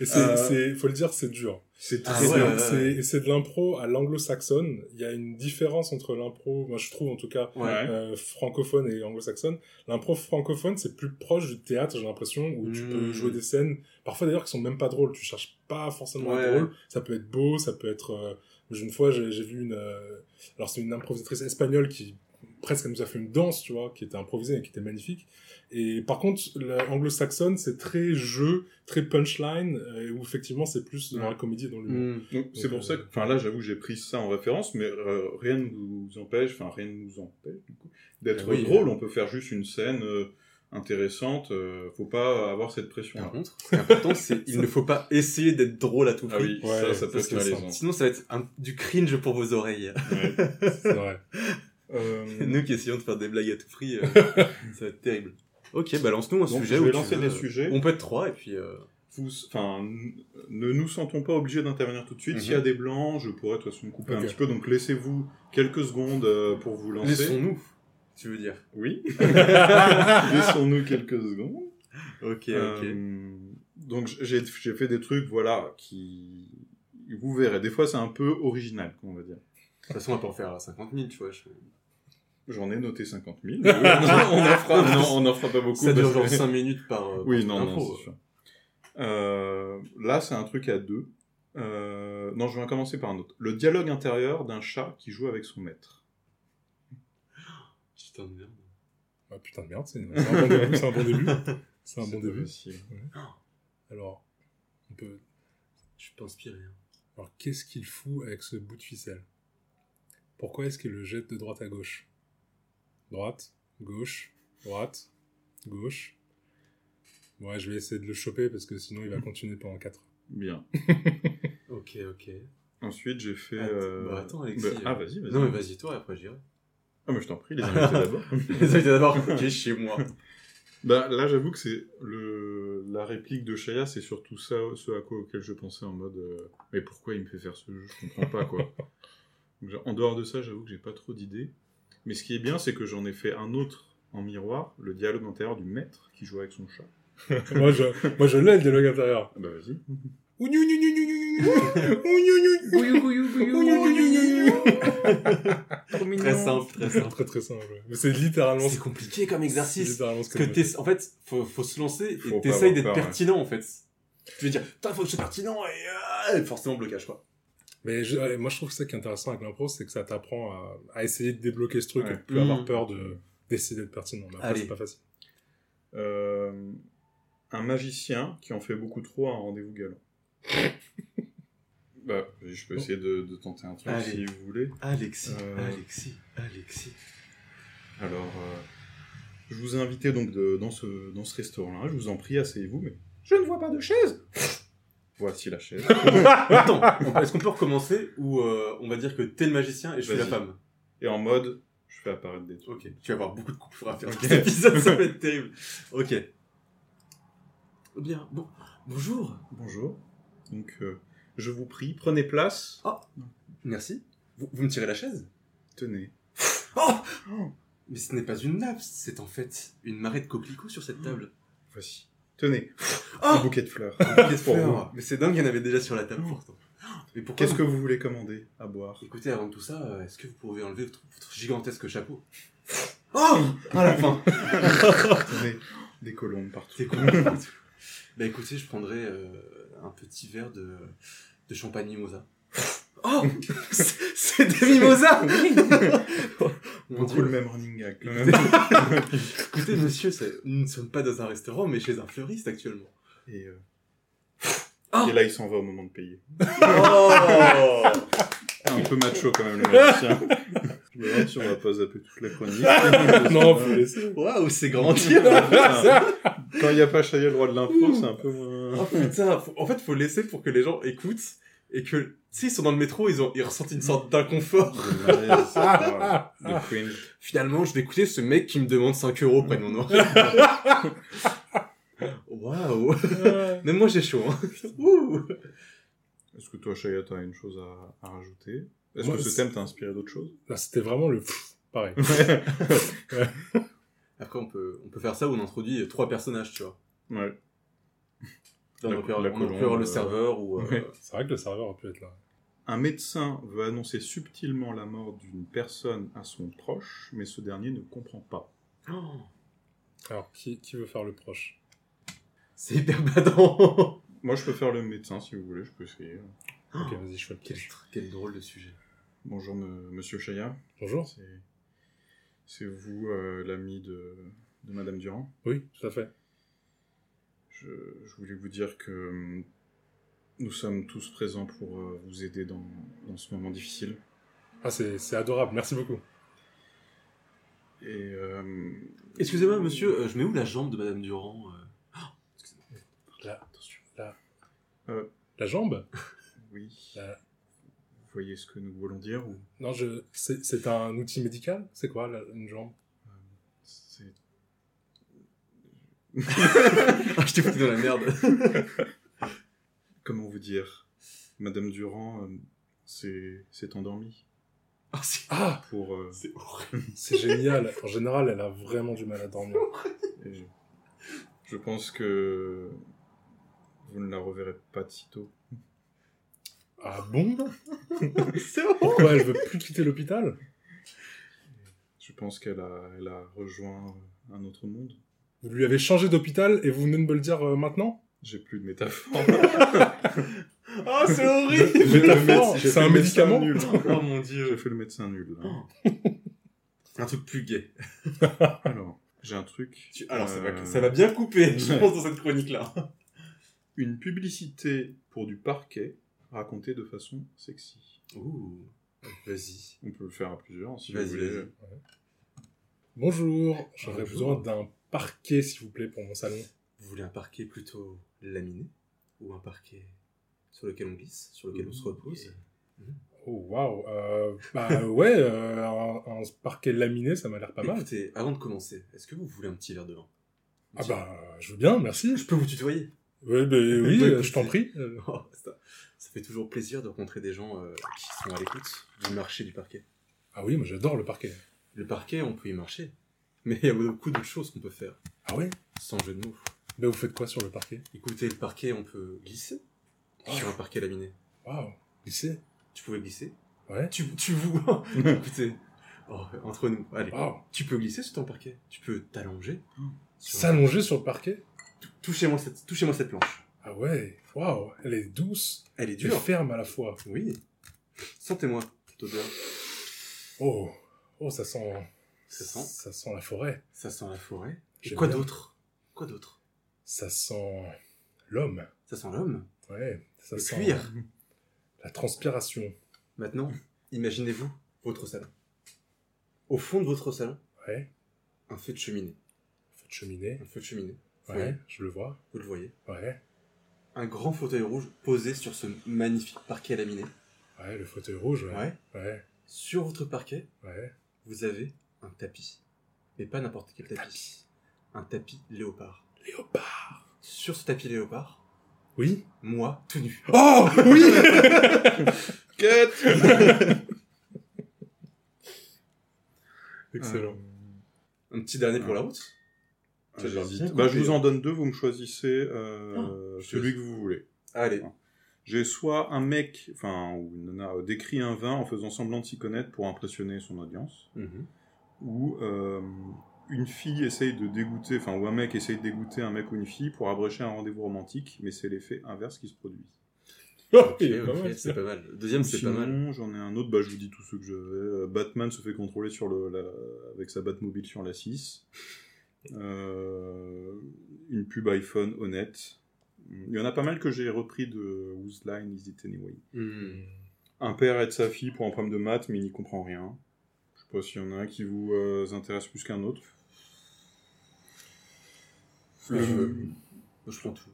Et c'est, Euh, c'est, faut le dire, c'est dur. C'est Ah très bien. ouais, c'est- ouais. et c'est de l'impro à l'anglo-saxonne. Il y a une différence entre l'impro, moi je trouve en tout cas, Ouais. euh, francophone et anglo-saxonne. L'impro francophone, c'est plus proche du théâtre, j'ai l'impression, où tu peux jouer des scènes, parfois d'ailleurs qui sont même pas drôles. Tu cherches pas forcément Ouais, drôle. ouais. Ça peut être beau, ça peut être. euh, Une fois, j'ai, j'ai vu une. euh, Alors c'est une improvisatrice espagnole qui presque elle nous a fait une danse, tu vois, qui était improvisée et qui était magnifique. Et par contre, l'anglo-saxonne, c'est très jeu, très punchline, euh, où effectivement c'est plus dans la comédie et dans l'humour. Mm. Donc c'est pour euh, ça que, enfin là j'avoue j'ai pris ça en référence, mais euh, rien ne nous empêche, enfin rien ne nous empêche du coup d'être Ah oui, drôle. On peut faire juste une scène euh, intéressante. euh, faut pas avoir cette pression. Par contre, ce qui est important, c'est il ne faut pas essayer d'être drôle à tout Ah prix. oui, Ouais, ça, ça peut être. Sinon, ça va être un- du cringe pour vos oreilles. Ouais. C'est vrai. Euh, Nous qui essayons de faire des blagues à tout prix, euh, ça va être terrible. Ok, bah lance-nous un Donc, sujet. je vais lancer des sujets. On peut être trois et puis. euh, enfin, ne nous sentons pas obligés d'intervenir tout de suite. Mhm. S'il y a des blancs, je pourrais de toute façon couper un petit peu. Donc laissez-vous quelques secondes pour vous lancer. Laissons-nous, tu veux dire. Oui. Laissons-nous quelques secondes. Ok, ok. Donc j'ai j'ai fait des trucs, voilà, qui vous verrez. Des fois, c'est un peu original, on va dire. De toute façon, on va pas en faire 50 000, tu vois. je- J'en ai noté 50 000. mais oui, on en fera, non, on en fera pas beaucoup. Ça dure genre que- 5 minutes par. euh, Oui, par non, non, c'est sûr. Euh, là, c'est un truc à deux. Euh, non, je vais commencer par un autre. Le dialogue intérieur d'un chat qui joue avec son maître. Putain de merde. Ah, putain de merde, c'est un bon début. C'est un bon début. C'est un bon C'est début. facile. Alors, On peut... Je suis pas inspiré. hein. Alors, qu'est-ce qu'il fout avec ce bout de ficelle? Pourquoi est-ce qu'il le jette de droite à gauche? Droite, gauche, droite, gauche. Ouais, je vais essayer de le choper parce que sinon il va continuer pendant 4 heures. Bien. Ok, ok. Ensuite, j'ai fait. Attends, euh, bah, attends, Alexis, bah, euh, ah, vas-y, vas-y. Non, mais vas-y, toi, et après j'irai. Ah, mais je t'en prie, les invités d'abord. Les invités d'abord, ok, chez moi. Bah, là, j'avoue que c'est le la réplique de Shaya, c'est surtout ça, ce à quoi auquel je pensais en mode. euh, mais pourquoi il me fait faire ce jeu? Je comprends pas, quoi. En dehors de ça, j'avoue que j'ai pas trop d'idées. Mais ce qui est bien, c'est que j'en ai fait un autre en miroir, le dialogue intérieur du maître qui joue avec son chat. moi, je, moi, je l'ai le dialogue intérieur. Ah Bah, vas-y. Très simple, très simple. Très très simple. ouais. Mais c'est littéralement, C'est compliqué comme c'est exercice. littéralement ce Parce que t'es, en fait, faut, faut se lancer Faut et t'essayes d'être ouais. pertinent, en fait. Tu veux dire, putain, faut que je sois pertinent et, euh, et forcément blocage, quoi. Mais je- ouais, moi, je trouve que ça qui est intéressant avec l'impro, c'est que ça t'apprend à, à essayer de débloquer ce truc Ouais. et de plus Mm. avoir peur de d'essayer d'être pertinent. Mais après, Allez. c'est pas facile. Euh, un magicien qui en fait beaucoup trop à un rendez-vous galant. bah, je peux essayer de, de tenter un truc Allez. si vous voulez. Alexis, Euh. Alexis, Alexis. Alors, euh, je vous ai invité donc de- dans ce, dans ce restaurant-là. Je vous en prie, asseyez-vous, mais je ne vois pas de chaise. Voici la chaise. Attends, est-ce qu'on peut recommencer ou euh, on va dire que t'es le magicien et je suis la Vas-y. femme? Et en mode, je fais apparaître des trucs. Ok, tu vas avoir beaucoup de coupures à faire dans cet épisode, ça va être terrible. Ok. Bien, bon, bonjour. Bonjour. Donc, euh, je vous prie, prenez place. Merci. Vous, vous me tirez la chaise? Tenez. Oh Oh. Mais ce n'est pas une nappe, c'est en fait une marée de coquelicots sur cette table. Voici. Tenez. Oh Un bouquet de fleurs. Bouquet de Pour fleurs. Mais c'est dingue, il y en avait déjà sur la table pourtant. Mais pourquoi Qu'est-ce que vous voulez commander à boire? Écoutez, avant tout ça, euh, est-ce que vous pouvez enlever votre, votre gigantesque chapeau? Oh À la fin Tenez. Des colombes partout. C'est cool. bah écoutez, je prendrai euh, un petit verre de, de champagne mimosa. Oh C'est des mimosas Beaucoup le même running gag quand même. Écoutez, monsieur, nous ne sommes pas dans un restaurant, mais chez un fleuriste actuellement. Et, euh, Oh et là, il s'en va au moment de payer. Oh Un peu macho quand même, le magicien. Je me demande si on va pas zapper toute la chronique. non, faut laisser. Waouh, c'est grandiose Quand il n'y a pas Chaya le roi de l'impro, c'est un peu moins... Oh putain, faut- en fait, faut laisser pour que les gens écoutent et que, tu sais, ils sont dans le métro, ils ont, ils ressentent une sorte d'inconfort. de cringe. Finalement, je vais écouter ce mec qui me demande 5 euros près de mon oreille. Waouh Même moi, j'ai chaud. Hein. Est-ce que toi, Chaya, t'as une chose à, à rajouter? Est-ce que ce thème t'a inspiré d'autres choses? Là, c'était vraiment le pff, pareil. Après, on peut, on peut faire ça où on introduit trois personnages, tu vois. Ouais. Là, on La- aurait pu avoir- la on le euh, serveur ou... euh, ouais. C'est vrai que le serveur aurait pu être là. Un médecin veut annoncer subtilement la mort d'une personne à son proche, mais ce dernier ne comprend pas. oh, Alors, qui, qui veut faire le proche? C'est hyper badant Moi, je peux faire le médecin si vous voulez, je peux essayer. Ok, vas-y, je fais le quel, drôle de sujet. Bonjour, me- monsieur Chaya. Bonjour. C'est, c'est vous, euh, l'ami de, de Madame Durand? Oui, tout à fait. Je, je voulais vous dire que hum, nous sommes tous présents pour euh, vous aider dans, dans ce moment difficile. Ah, c'est c'est adorable, merci beaucoup. Et euh, Excusez-moi, monsieur, euh, je mets où la jambe de Madame Durand euh? Oh, excusez-moi. La, Attention. la, Euh. la jambe? oui, vous voyez ce que nous voulons dire ou? Non, je... c'est c'est un outil médical? C'est quoi, la- une jambe c'est... Ah, je t'ai foutu dans la merde. Comment vous dire? Madame Durand euh, s'est, s'est endormie Ah, c'est Ah pour... euh, c'est génial. En général, elle a vraiment du mal à dormir. et je, pense que vous ne la reverrez pas de sitôt. Ah bon? C'est horrible. Pourquoi elle veut plus quitter l'hôpital? Je pense qu'elle a, elle a rejoint un autre monde. Vous lui avez changé d'hôpital et vous venez de me le dire euh, maintenant J'ai plus de métaphore. Ah, c'est horrible. J'ai Métaphore, j'ai c'est fait un le médecin médicament nul. Oh mon J'ai dieu. fait le médecin nul. là. Un truc plus gay. Alors, j'ai un truc. Tu- Alors, ça, va, euh, ça va bien couper, je pense, dans cette chronique-là. Une publicité pour du parquet racontée de façon sexy. Ouh, vas-y. On peut le faire à plusieurs si vous Vas-y, voulez. vas-y. Bonjour, j'aurais Bonjour. besoin d'un parquet, s'il vous plaît, pour mon salon. Vous voulez un parquet plutôt laminé ou un parquet sur lequel on glisse, sur lequel on se repose Oh, waouh. Bah ouais, euh, un, un parquet laminé, ça m'a l'air pas mal. Écoutez, avant de commencer, est-ce que vous voulez un petit verre de vin? Ah bah, je veux bien, merci. Je peux vous tutoyer? Ouais, bah, oui, Bah, euh, je t'en prie. Oh, ça, ça fait toujours plaisir de rencontrer des gens euh, qui sont à l'écoute du marché du parquet. Ah oui, moi j'adore le parquet. Le parquet, on peut y marcher. Mais il y a beaucoup d'autres choses qu'on peut faire, Ah ouais? Sans jeu de mots. Bah vous faites quoi sur le parquet? Écoutez, le parquet, on peut glisser sur un parquet laminé. Waouh, lycée Tu pouvais glisser? Ouais. Tu, tu vous... Écoutez, oh, entre nous, allez. Waouh. Tu peux glisser sur ton parquet. Tu peux t'allonger. S'allonger sur le parquet? Tou- Touchez-moi cette, touchez-moi cette planche. Ah ouais, waouh, elle est douce Elle est et dure. ferme à la fois. Oui. Sentez-moi cette odeur. Oh, oh, ça sent... Ça sent Ça sent la forêt. Ça sent la forêt. Et quoi d'autre? Quoi d'autre? Ça sent l'homme. Ça sent l'homme? Ouais, ça Le sent cuir. la transpiration. Maintenant, imaginez-vous votre salon. Au fond de votre salon, Ouais, un feu de cheminée. feu de cheminée. Un feu de cheminée. Vous, Ouais, je le vois. Vous le voyez? Ouais, Un grand fauteuil rouge posé sur ce magnifique parquet laminé. ouais, le fauteuil rouge. Ouais, Ouais. ouais, Sur votre parquet, ouais. vous avez un tapis. Mais pas n'importe quel tapis. Un tapis léopard. Léopard. Sur ce tapis léopard, Oui moi, tout nu. Oh oui Excellent. Un petit dernier pour la route. Ah, Ça, j'hésite. j'hésite. Bah, je vous en donne deux, vous me choisissez euh, Ah, celui que vous voulez. Allez. J'ai soit un mec, enfin, ou une nana, euh, décrit un vin en faisant semblant de s'y connaître pour impressionner son audience, Mhm. Ou euh, une fille essaye de dégoûter, enfin, ou un mec essaye de dégoûter un mec ou une fille pour abrécher un rendez-vous romantique, mais c'est l'effet inverse qui se produit. Oh, Ok, il est pas ok, mal, c'est pas mal. Deuxième, c'est pas mal. J'en ai un autre, bah, je vous dis tous ceux que j'avais. Euh, Batman se fait contrôler sur le, la- avec sa Batmobile sur la 6. Euh, une pub iPhone honnête. Il y en a pas mal que j'ai repris de Whose Line Is It Anyway? Mhm. Un père aide sa fille pour un problème de maths, mais il n'y comprend rien. Je sais pas s'il y en a un qui vous euh, intéresse plus qu'un autre. Euh, Euh, Moi, je prends tout.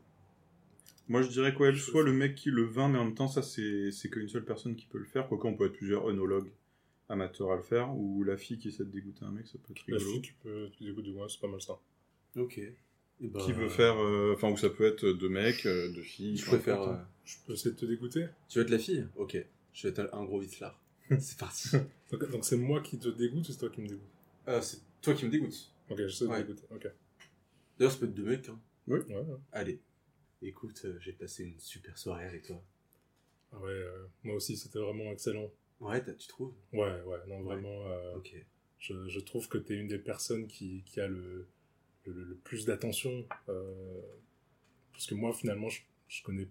Moi, je dirais quoi, soit le mec qui le vint, mais en même temps, ça, c'est c'est qu'une seule personne qui peut le faire. Quoique, on peut être plusieurs œnologues amateurs à le faire. Ou la fille qui essaie de dégoûter un mec, ça peut être La rigolo. fille, tu peux, tu écoutes du moins, c'est pas mal ça. Ok. Et bah, Qui veut faire... euh, Enfin, ou ça peut être deux mecs, euh, deux filles. Je préfère. euh. Je peux essayer de te dégoûter Tu veux être la fille? Ok. Je vais être un gros vicelard. c'est parti. Donc c'est moi qui te dégoûte ou c'est toi qui me dégoûte Euh, c'est toi qui me dégoûtes. Ok, de Ouais. te dégoûter. Ok. D'ailleurs, ça peut être deux mecs. Hein. Ouais, ouais. Allez. Écoute, euh, j'ai passé une super soirée avec toi. Ah ouais, euh, moi aussi, c'était vraiment excellent. Ouais, tu trouves? Ouais, ouais, non, vraiment, euh, Ok. je, je trouve que t'es une des personnes qui, qui a le, le, plus d'attention. euh, parce que moi, finalement, je, je connais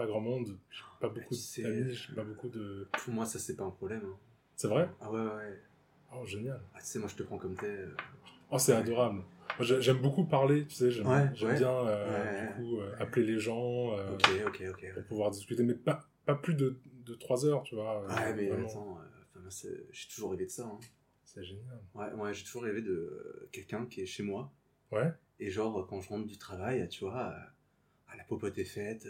pas grand monde, pas bah, beaucoup d'amis, pas beaucoup de... Pour moi, ça, c'est pas un problème. hein. C'est vrai? Ah ouais, ouais. Oh, génial. Ah, tu sais, moi, je te prends comme t'es. euh. Oh, c'est adorable. J'aime beaucoup parler, tu sais, j'aime Ouais, ouais. bien, euh, du coup, euh, appeler les gens, euh, Ok, ok, ok. pour pouvoir discuter, mais pas, pas plus de, de 3 heures, tu vois. euh, Ouais, mais vraiment. attends, j'ai toujours rêvé de ça. hein. C'est génial. Ouais, ouais, j'ai toujours rêvé de quelqu'un qui est chez moi. Ouais Et genre, quand je rentre du travail, tu vois, ah, la popote est faite.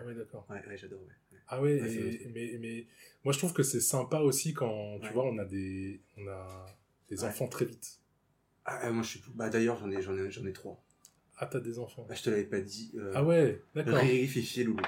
Ah ouais, d'accord. Ouais, ouais, j'adore, ouais. Ah ouais, et- mais, mais moi je trouve que c'est sympa aussi quand, tu vois, on a des, on a des enfants très vite. Ah, ah, moi, je suis. Bah, d'ailleurs, j'en ai, j'en ai, j'en ai trois. Ah, t'as des enfants. Bah, je te l'avais pas dit. Euh, Ah ouais, d'accord. Riri, Fifi et Loulou.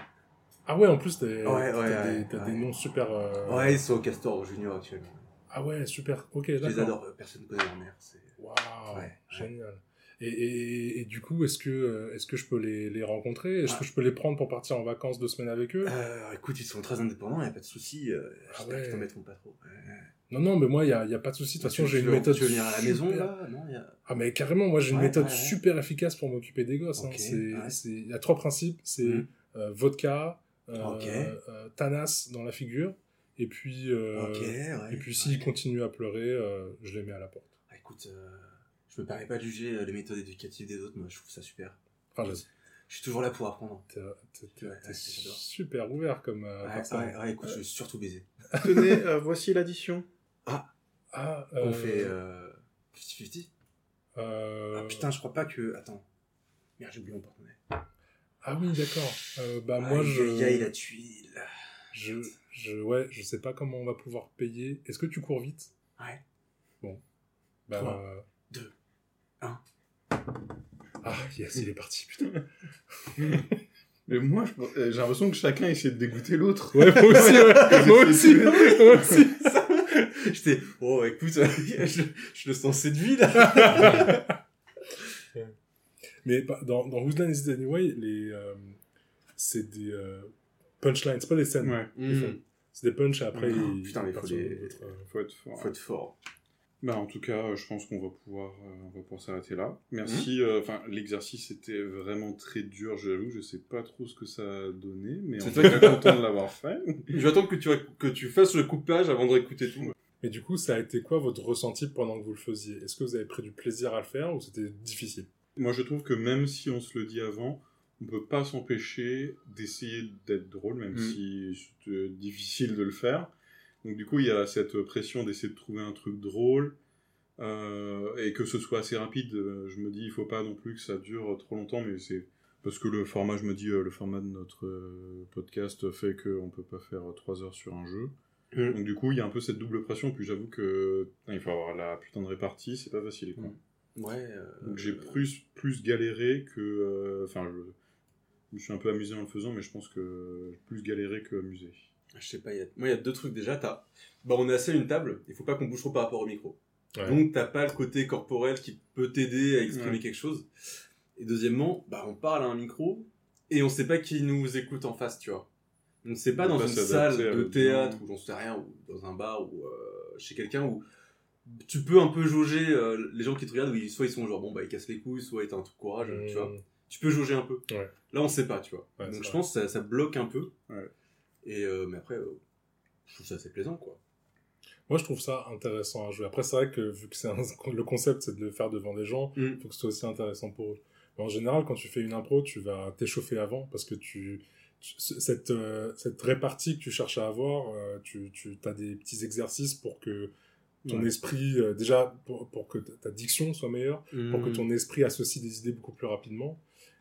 Ah ouais, en plus, t'as Ouais, t'as ouais, des, t'as des noms super... euh, Ouais, ils sont au Castor Junior actuellement. Ah ouais, super. Ok, Je les d'accord. adore, euh, personne ne connaît leur mère. c'est- Waouh, ouais. génial. Et, et, et du coup, est-ce que, euh, est-ce que je peux les, les rencontrer? Est-ce Ouais. que je peux les prendre pour partir en vacances deux semaines avec eux? Euh, écoute, ils sont très indépendants, y a pas de souci. Euh, Ah J'espère ouais. qu'ils t'en mettront pas trop. Ouais. Non, non, mais moi, il n'y a, y a pas de souci. De toute façon, j'ai une méthode Tu veux venir à la maison, super- là? Non, y a... Ah mais carrément, moi j'ai une Ouais, méthode super efficace pour m'occuper des gosses. hein. Ok, C'est- ouais. c'est- Il y a trois principes, c'est Mhm. euh, vodka, euh, Ok. euh, Thanas dans la figure, et puis, Ok, ouais. et puis s'ils continuent à pleurer, je les mets à la porte. Ah, écoute, je me permets pas de juger euh, les méthodes éducatives des autres, moi je trouve ça super. Enfin, j'aime. Je suis toujours là pour apprendre. T'es Ouais, ouais, super ouvert comme euh, Ouais, personne. ouais, ouais, écoute, je vais surtout baiser. Tenez, euh, voici l'addition. Ah, On euh, fait euh, 50-50 euh, Ah putain, je crois pas que. Attends. Merde, j'ai oublié mon porte-monnaie. Ah oui, d'accord. Euh, bah moi, je, aïe, la tuile. je, je, ouais, je sais pas comment on va pouvoir payer. Est-ce que tu cours vite? Ouais. Bah, Trois, euh, deux, un. Ah, yes, il est parti, putain. Mais moi, j'ai l'impression que chacun essaie de dégoûter l'autre. Ouais, moi aussi, ouais. moi aussi, moi aussi. J'étais, oh écoute, je, je le sens séduit là. Mais bah, dans, dans Whose Line Is It Anyway, les, euh, c'est des euh, punchlines, c'est pas des scènes. Ouais, font- C'est des punchs et après. Oh, putain, mais faut les- d'autres, euh, faut être fort. Faut être fort. Bah, en tout cas, euh, je pense qu'on va pouvoir, euh, on va pouvoir s'arrêter là. Merci. euh, Enfin, l'exercice était vraiment très dur, j'avoue. Je sais pas trop ce que ça a donné, mais C'est en toi tout qui- cas, content de l'avoir fait. Je vais attendre que tu, que tu fasses le coupage avant de réécouter tout. Mais du coup, ça a été quoi votre ressenti pendant que vous le faisiez? Est-ce que vous avez pris du plaisir à le faire ou c'était difficile? Moi, je trouve que même si on se le dit avant, on peut pas s'empêcher d'essayer d'être drôle, même Mm. si c'est euh, difficile de le faire. Donc, du coup, il y a cette pression d'essayer de trouver un truc drôle. euh, et que ce soit assez rapide, je me dis, il faut pas non plus que ça dure trop longtemps, mais c'est parce que le format, je me dis, euh, le format de notre euh, podcast fait qu'on peut pas faire euh, trois heures sur un jeu. Mm. Donc, du coup, il y a un peu cette double pression, puis j'avoue que il faut avoir la putain de répartie, c'est pas facile. Quoi. Mm. Ouais. euh, Donc j'ai plus, plus galéré que... euh, Enfin, je, je me suis un peu amusé en le faisant, mais je pense que plus galéré que amusé. Je sais pas, il y a... moi il y a deux trucs déjà. T'as... Bah, on est assis à une table, il faut pas qu'on bouge trop par rapport au micro. Ouais. Donc t'as pas le côté corporel qui peut t'aider à exprimer Ouais. quelque chose. Et deuxièmement, bah on parle à un micro et on sait pas qui nous écoute en face, tu vois. Donc c'est pas On dans une salle de théâtre ou j'en sais rien, ou dans un bar ou euh, chez quelqu'un où tu peux un peu jauger euh, les gens qui te regardent, où ils- soit ils sont genre bon bah ils cassent les couilles, soit ils ont un truc courage, tu vois. Mmh. Tu peux jauger un peu. Ouais. Là on sait pas, tu vois. Donc je vrai. pense que ça, ça bloque un peu. Et euh, mais après, euh, je trouve ça assez plaisant quoi. Moi, je trouve ça intéressant à jouer. Après, c'est vrai que vu que c'est un- le concept, c'est de le faire devant des gens, Mm. il faut que ce soit aussi intéressant pour eux. Mais en général, quand tu fais une impro, tu vas t'échauffer avant parce que tu, tu- cette, euh, cette répartie que tu cherches à avoir, euh, tu, tu as des petits exercices pour que ton Ouais. esprit, euh, déjà, pour, pour que ta ta diction soit meilleure, pour que Mm. ton esprit associe des idées beaucoup plus rapidement.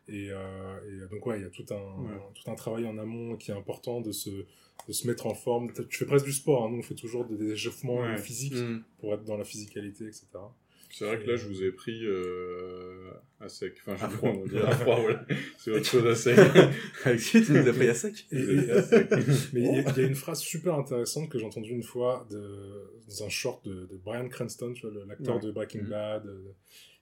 Et, euh, et donc, ouais, il y a tout un, Ouais. tout un travail en amont qui est important de se, de se mettre en forme. Tu fais presque du sport, hein. nous on fait toujours des, des échauffements Ouais. physiques Mm. pour être dans la physicalité, etc. C'est vrai que là, je vous ai pris euh, à sec. Enfin, je froid. on va dire à froid, voilà. C'est autre chose à sec. Alexis, tu nous as pris à sec. Et- et- mais il y, a- il y a une phrase super intéressante que j'ai entendue une fois de, dans un short de, de Brian Cranston, tu vois, le- l'acteur Ouais. de Breaking Mhm. Bad. euh,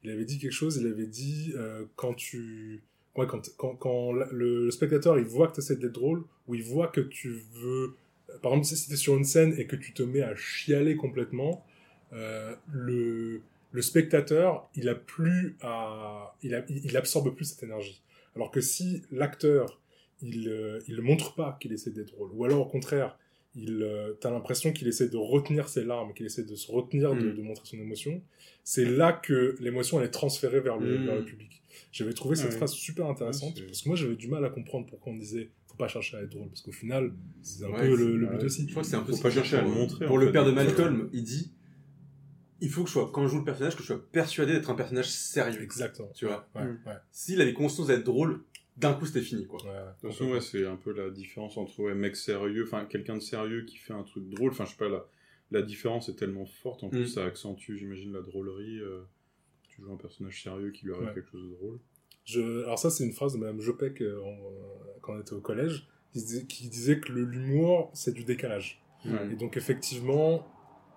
Il avait dit quelque chose, il avait dit euh, quand tu... Quand, quand, quand le, spectateur il voit que tu essaies d'être drôle, ou il voit que tu veux... Par exemple, si tu es sur une scène et que tu te mets à chialer complètement, euh, le, le spectateur, il a plus à... Il, il absorbe plus cette énergie. Alors que si l'acteur, il, euh, montre pas qu'il essaie d'être drôle, ou alors au contraire, il, euh, t'as l'impression qu'il essaie de retenir ses larmes, qu'il essaie de se retenir de, Mm. de montrer son émotion, c'est là que l'émotion elle est transférée vers le, Mm. vers le public. J'avais trouvé cette Ouais. phrase super intéressante, Ouais, parce que moi j'avais du mal à comprendre pourquoi on disait faut pas chercher à être drôle, parce qu'au final, c'est un Ouais, peu le, but aussi. Je crois que c'est un peu Faut pas chercher à pour, le montrer, Pour en le fait. père de Malcolm, il dit il faut que je sois, quand je joue le personnage, que je sois persuadé d'être un personnage sérieux. Exactement. Tu vois Ouais, Mm. ouais, S'il avait conscience d'être drôle, d'un coup c'était fini quoi. ouais, ouais, ouais, c'est un peu la différence entre ouais, mec sérieux, enfin quelqu'un de sérieux qui fait un truc drôle. Enfin, je sais pas, la, la différence est tellement forte. En plus, Mm. ça accentue, j'imagine, la drôlerie. euh, tu joues un personnage sérieux qui lui arrive Ouais. quelque chose de drôle. Je, alors ça, c'est une phrase de Madame Jopek euh, en- quand on était au collège, qui disait, qui disait que le- l'humour, c'est du décalage. Et donc effectivement,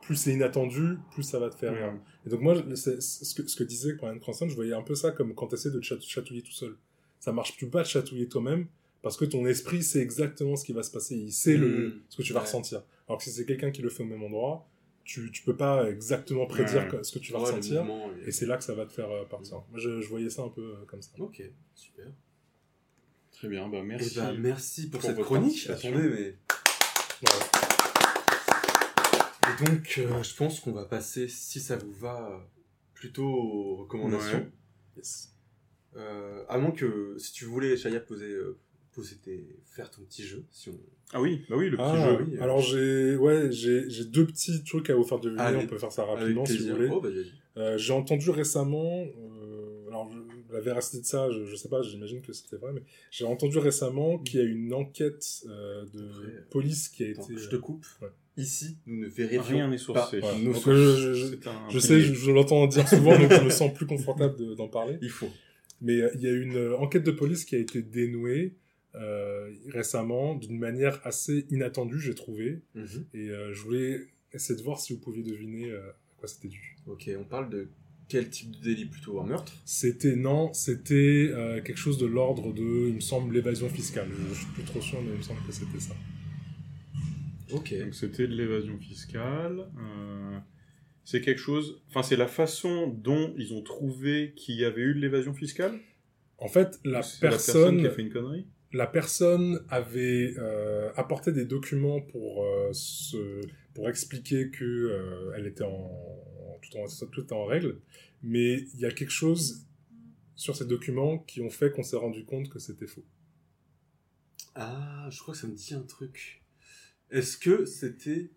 plus c'est inattendu, plus ça va te faire rire. Et donc moi, ce que, ce que disait Brian Cranston, je voyais un peu ça comme quand tu essaies de te chat- chatouiller tout seul. Ça marche plus pas de chatouiller toi-même, parce que ton esprit sait exactement ce qui va se passer, il sait le, Mm. ce que tu vas Ouais. ressentir. Alors que si c'est quelqu'un qui le fait au même endroit, tu, tu peux pas exactement prédire Ouais. ce que tu vas Ouais, ressentir, et- et c'est là que ça va te faire euh, partir. Moi, je, je voyais ça un peu euh, comme ça. Ok, super. Très bien, bah Et merci. bah, merci pour, pour cette chronique. participation. Attendez, mais. Ouais. Et donc, euh, je pense qu'on va passer, si ça vous va, plutôt aux recommandations. Ouais. Yes. Euh, à moins que, si tu voulais, Chaya, poser, euh, poser tes, faire ton petit jeu, si on... Ah oui, bah oui, le petit Ah, jeu. oui, euh. alors j'ai ouais, j'ai j'ai deux petits trucs à vous faire deviner, Allez. on peut faire ça rapidement si vous voulez. Oh, bah. Euh, j'ai entendu récemment, euh, alors je- la véracité de ça, je, je sais pas, j'imagine que c'était vrai, mais j'ai entendu récemment qu'il y a une enquête euh, de Après, police qui a Attends, été. je te coupe. Ouais. Ici, nous ne vérifions Rien n'est pas sourcé. Donc, sources. je, je- je- C'est un je sais, je, je l'entends dire souvent, donc je me sens plus confortable de- d'en parler. Il faut. Mais euh, il y a une euh, enquête de police qui a été dénouée euh, récemment d'une manière assez inattendue, j'ai trouvé. Mhm. Et euh, je voulais essayer de voir si vous pouviez deviner euh, à quoi c'était dû. Ok, on parle de quel type de délit plutôt Un meurtre? C'était non, c'était euh, quelque chose de l'ordre de, il me semble, l'évasion fiscale. Je, je suis plus trop sûr, mais il me semble que c'était ça. Ok. Donc c'était de l'évasion fiscale. C'est quelque chose. Enfin, c'est la façon dont ils ont trouvé qu'il y avait eu de l'évasion fiscale? En fait, la personne, qui a fait une connerie? la personne avait euh, apporté des documents pour euh, se, pour expliquer que euh, elle était en tout, en tout était en règle, mais il y a quelque chose sur ces documents qui ont fait qu'on s'est rendu compte que c'était faux. Ah, je crois que ça me dit un truc. Est-ce que c'était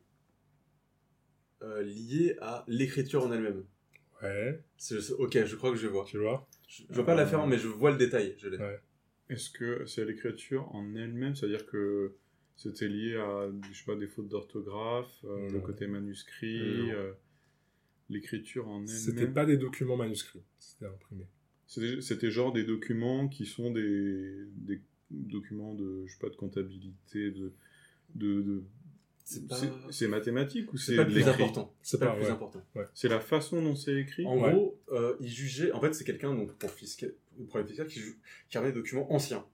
euh, lié à l'écriture en elle-même Ouais, Ok, je crois que je vois. tu vois. Je, je vois pas l'affaire, mais je vois le détail. Je l'ai. Ouais. Est-ce que c'est à l'écriture en elle-même, c'est-à-dire que c'était lié à, je sais pas, des fautes d'orthographe, euh, le côté manuscrit, Non. euh, l'écriture en C'était elle-même. pas des documents manuscrits, c'était imprimé. C'était c'était genre des documents qui sont des, des documents de, je sais pas, de comptabilité, de, de, de- C'est pas, c'est mathématique ou c'est c'est pas le plus important. C'est pas le plus ouais. important. C'est la façon dont c'est écrit. En Ouais. gros, euh, il jugeait. En fait, c'est quelqu'un donc pour fiscal, le problème fiscal qui, ju- qui ramène des documents anciens.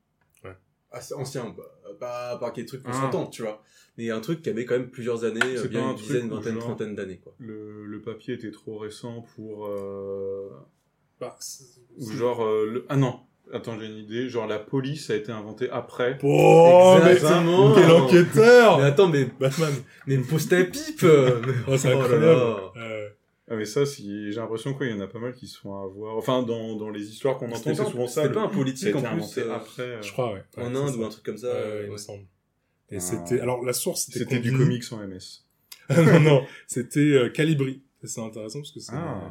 Ouais. Assez anciens, bah, pas pas qu'il y ait des trucs qu'on Ah. s'entend, tu vois. Mais un truc qui avait quand même plusieurs années, euh, C'est bien une dizaine, vingtaine, genre- trentaine d'années, quoi. Le, le papier était trop récent pour. euh, Bah, ou genre. euh, le... Ah non, attends, j'ai une idée. Genre la police a été inventée après. Oh, mais Exactement. quel enquêteur Mais attends, mais Batman. mais me pose ta pipe. euh, mais- Oh, c'est là incroyable. là. Euh, Ah mais ça, si... j'ai l'impression qu'il y en a pas mal qui se font avoir. Enfin, dans, dans les histoires qu'on entend, c'est pas- souvent ça. C'était pas un politique en plus inventé euh, après. euh, je crois, ouais. Ouais, en Inde ou un truc comme ça. Ouais, euh, il me semble. Et Ah. c'était, alors la source c'était C'était du comics en MS. non, non, c'était euh, Calibri. C'est intéressant parce que c'est, Ah.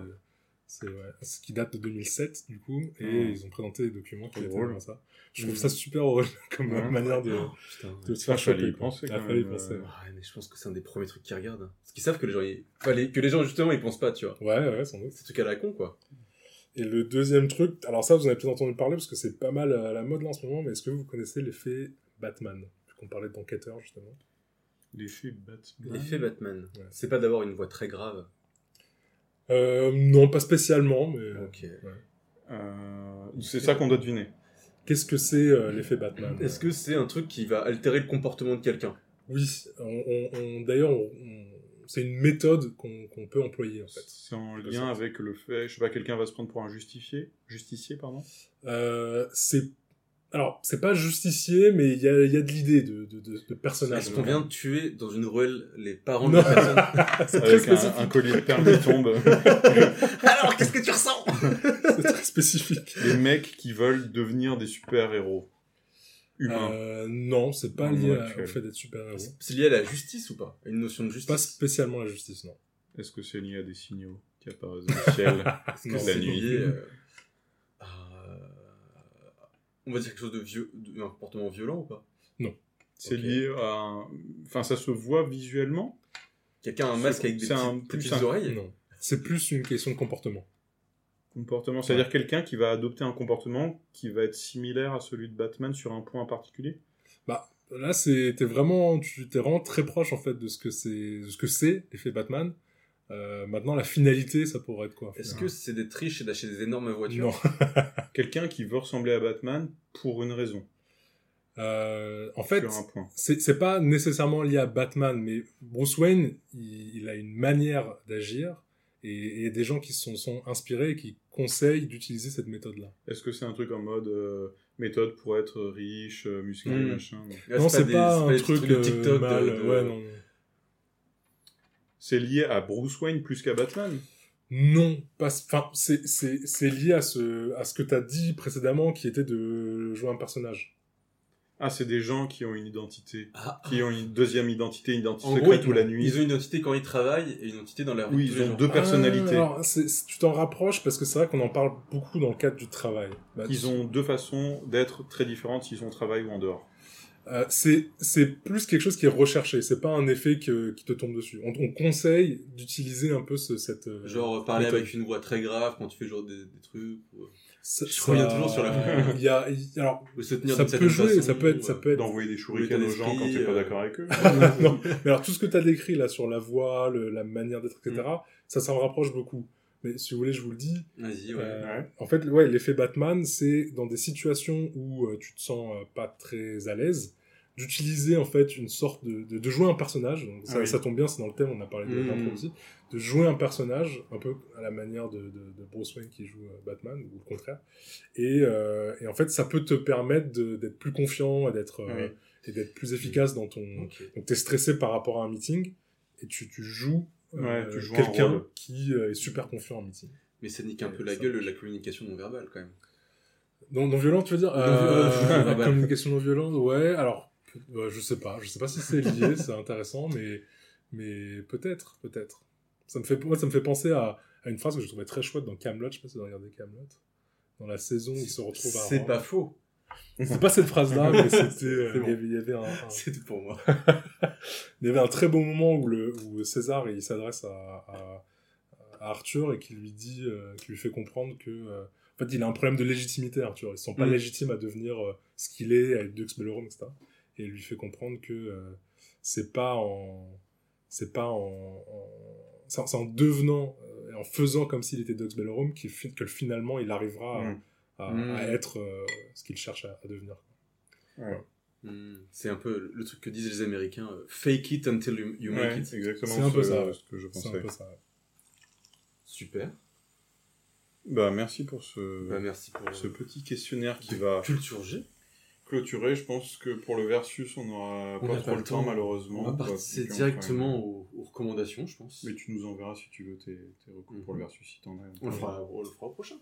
C'est ouais, ce qui date de 2007 du coup, et Ah. ils ont présenté des documents qui étaient dans ça. Je trouve Mhm. ça super heureux comme Ouais. manière de, Oh, putain, de se faire Ah, choper. y penser, Ah, quand y penser. euh. Ouais, mais je pense que c'est un des premiers trucs qu'ils regardent. hein. Parce qu'ils savent que les gens, ils... que les gens justement ils pensent pas, tu vois. Ouais, ouais, sans doute. C'est un truc à la con, quoi. Et le deuxième truc, alors ça vous en avez peut-être entendu parler parce que c'est pas mal à la mode là en ce moment, mais est-ce que vous connaissez l'effet Batman? Qu'on parlait d'enquêteur justement. L'effet Batman. L'effet Batman. Ouais. C'est pas d'avoir une voix très grave. Euh, non, pas spécialement, mais euh, Ok. Euh, c'est ça qu'on doit deviner? qu'est-ce que c'est euh, l'effet Batman? Est-ce que c'est un truc qui va altérer le comportement de quelqu'un? Oui, on, on- on- d'ailleurs, on- on- c'est une méthode qu'on peut employer en fait. C'est en lien avec le fait, je sais pas, quelqu'un va se prendre pour un justifié, justicier, pardon? Euh, c'est alors c'est pas justicier, mais il y a, il y a de l'idée de, de, de, de personnage. Est-ce qu'on vient de tuer dans une ruelle les parents Non. de la personne C'est très Avec un, collier de perles qui tombe. Alors, qu'est-ce que tu ressens? C'est très spécifique. Des mecs qui veulent devenir des super-héros. Humains. Euh, non, c'est pas lié à- au fait d'être super héros. C'est lié à la justice ou pas? À une notion de Pas justice spécialement la justice, non. Est-ce que c'est lié à des signaux qui apparaissent dans le ciel? Est-ce que la c'est nuit lié euh, à... On va dire quelque chose de vieux, de- un comportement violent ou pas? C'est Ok. lié à... un- Enfin, ça se voit visuellement? Quelqu'un a un C'est- masque avec des, c'est petits- un- des plus petites un- oreilles? Non. C'est plus une question de comportement. Comportement, c'est-à-dire quelqu'un qui va adopter un comportement qui va être similaire à celui de Batman sur un point particulier? Bah, là, c'est, t'es vraiment, tu t'es vraiment très proche, en fait, de ce que c'est, de ce que c'est, l'effet Batman. Euh, maintenant, la finalité, ça pourrait être quoi? Est-ce que c'est des triches et d'acheter des énormes voitures Non. Quelqu'un qui veut ressembler à Batman pour une raison, Euh, en fait, c'est, c'est pas nécessairement lié à Batman, mais Bruce Wayne, il, il a une manière d'agir, et et il y a des gens qui se sont, sont inspirés et qui conseillent d'utiliser cette méthode-là. Est-ce que c'est un truc en mode euh, méthode pour être riche, musclé, Hmm. machin non, c'est des- pas, un truc de TikTok de- Ouais, non, non. C'est lié à Bruce Wayne plus qu'à Batman Non, enfin, c'est, c'est, c'est lié à ce, à ce que t'as dit précédemment, qui était de jouer un personnage. Ah, c'est des gens qui ont une identité, Ah, qui ont une deuxième identité, une identité secrète ou la nuit. ils ont une identité quand ils travaillent et une identité dans la vie. Oui, ils ont jours. deux personnalités. Ah, alors, tu t'en rapproches parce que c'est vrai qu'on en parle beaucoup dans le cadre du travail. Bah, Ils ont deux façons d'être très différentes s'ils sont au travail ou en dehors. Euh, c'est c'est plus quelque chose qui est recherché. C'est pas un effet que, qui te tombe dessus. On, on conseille d'utiliser un peu ce, cette. euh, Genre parler méthode. avec une voix très grave quand tu fais genre des, des trucs. Ou, Ça- je ça- reviens toujours sur la- Il y a, il- alors, se tenir ça peut jouer, façon, ça peut être, ça peut être. D'envoyer des shurikens aux gens quand t'es pas euh, d'accord avec eux. non, mais alors tout ce que tu as décrit là sur la voix, le- la manière d'être, etc., Mm. ça s'en rapproche beaucoup. Mais si vous voulez, je vous le dis. Vas-y, ouais. euh, Ouais. En fait, ouais, l'effet Batman, c'est dans des situations où euh, tu te sens euh, pas très à l'aise, d'utiliser en fait une sorte de, de, de jouer un personnage. Donc, ça, Ah oui. ça tombe bien, c'est dans le thème, on a parlé de Mm. l'impro aussi, de jouer un personnage un peu à la manière de, de, de Bruce Wayne qui joue euh, Batman ou le contraire. Et, euh, et en fait, ça peut te permettre de- d'être plus confiant et d'être euh, Oui. Ah et d'être plus efficace dans ton, Ok. donc t'es stressé par rapport à un meeting et tu, tu joues, euh, Ouais, tu joues un quelqu'un qui euh, est super confiant en meeting. Mais ça nique un peu la ça gueule marche. la communication non verbale quand même. Non, non violent, tu veux dire Non euh, La bah. communication non violente, ouais. Alors, je sais pas, je sais pas si c'est lié, c'est intéressant, mais mais peut-être, peut-être. Ça me fait, moi, ça me fait penser à, à une phrase que je trouvais très chouette dans Camelot. Je sais pas si vous regardé Camelot. Dans la saison où ils se retrouvent à C'est pas faux. C'est pas cette phrase-là, mais c'était. euh, il bon. y avait, il y avait un, tout pour moi. Il y avait un très beau moment où, le, où César il s'adresse à, à, à Arthur et qui lui dit, euh, qui lui fait comprendre que, euh, en fait, il a un problème de légitimité, Arthur. Ils sont pas Mm. légitimes à devenir euh, ce qu'il est avec Dux Bellorum, etc. Et lui fait comprendre que euh, c'est pas en, c'est pas en, en c'est en- devenant, euh, et en faisant comme s'il était Dux Bellorum fi- que finalement il arrivera à- Mm. à, Mm. à être euh, ce qu'il cherche à, à devenir. Hmm, C'est un peu le truc que disent les Américains. euh, Fake it until you, you Ouais, make it. c'est exactement C'est un peu ça, ouais. ce que je C'est un pensais. peu ça. Super. Bah, merci pour ce, Bah, merci pour ce euh, petit questionnaire qui va culture G. clôturer. Je pense que pour le versus, on n'aura pas trop pas le temps, temps. malheureusement. On va passer directement aux, aux recommandations, je pense. Mais tu nous enverras si tu veux tes, tes recours pour le Mhm. versus si t'en as. On le fera, on le fera au prochain.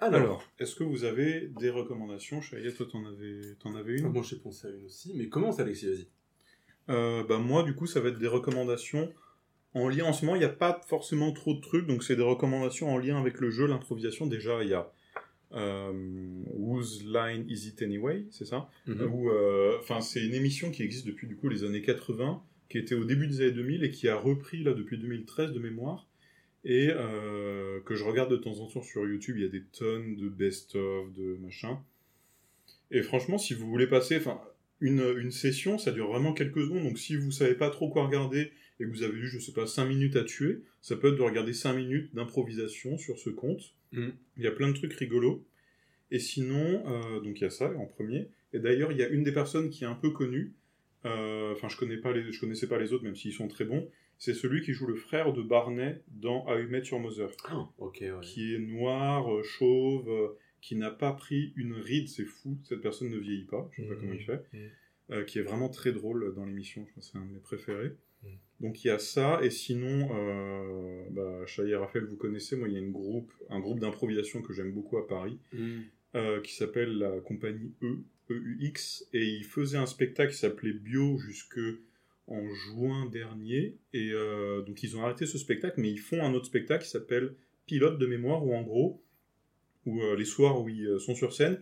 Alors, est-ce que vous avez des recommandations Chaya, toi, t'en avais, t'en avais une? Moi j'ai pensé à une aussi, mais commence Alexis, vas-y. Euh, bah moi du coup ça va être des recommandations en lien en ce moment il n'y a pas forcément trop de trucs donc c'est des recommandations en lien avec le jeu l'improvisation déjà il y a Whose Line Is It Anyway c'est ça Mhm. euh, enfin c'est une émission qui existe depuis du coup les années 80 qui était au début des années 2000 et qui a repris là depuis 2013 de mémoire et euh, que je regarde de temps en temps sur YouTube il y a des tonnes de best-of de machin et franchement si vous voulez passer enfin une, une session, ça dure vraiment quelques secondes. Donc si vous savez pas trop quoi regarder et que vous avez eu, je sais pas, 5 minutes à tuer, ça peut être de regarder 5 minutes d'improvisation sur ce compte. Mhm. Il y a plein de trucs rigolos. Et sinon, euh, donc il y a ça en premier. Et d'ailleurs, il y a une des personnes qui est un peu connue. euh, Enfin, je connais pas les, je connaissais pas les autres, même s'ils sont très bons. C'est celui qui joue le frère de Barney dans A Met Your Mother ok, ouais. qui est noir, euh, chauve, qui n'a pas pris une ride, c'est fou, cette personne ne vieillit pas, je sais pas Mhm. comment il fait, euh, qui est vraiment très drôle dans l'émission, je pense que c'est un de mes préférés. Mhm. Donc il y a ça, et sinon, euh, bah, Chaya et Raphaël, vous connaissez, moi il y a une groupe, un groupe d'improvisation que j'aime beaucoup à Paris, Hmm. euh, qui s'appelle la compagnie E, EUX, et ils faisaient un spectacle qui s'appelait Bio jusque en juin dernier, et euh, donc ils ont arrêté ce spectacle, mais ils font un autre spectacle qui s'appelle Pilote de mémoire, où en gros, où euh, les soirs où ils sont sur scène,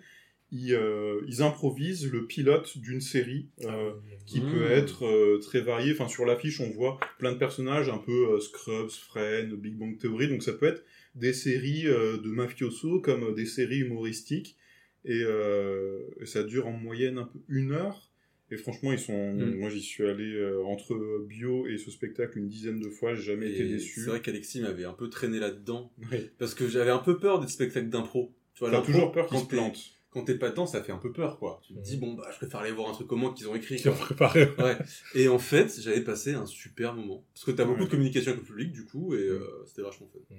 ils, euh, ils improvisent le pilote d'une série euh, qui Mmh. peut être euh, très variée. Enfin, sur l'affiche, on voit plein de personnages, un peu euh, Scrubs, Friends, Big Bang Theory. Donc, ça peut être des séries euh, de mafioso comme des séries humoristiques. Et, euh, et ça dure en moyenne un peu une heure. Et franchement, ils sont. Mm. Moi, j'y suis allé euh, entre Bio et ce spectacle une dizaine de fois. J'ai jamais été déçu. C'est vrai qu'Alexis m'avait un peu traîné là-dedans, Oui. parce que j'avais un peu peur des spectacles d'impro. Tu vois, T'as toujours peur qu'ils quand se plantent. Quand t'es pas dedans, ça fait un peu peur, quoi. Tu te dis, Mhm. bon, bah, je préfère aller voir un truc comment qu'ils ont écrit. Qui ont préparé. Ouais. Et en fait, j'avais passé un super moment. Parce que t'as beaucoup Ouais. de communication avec le public, du coup, et euh, c'était vachement fun.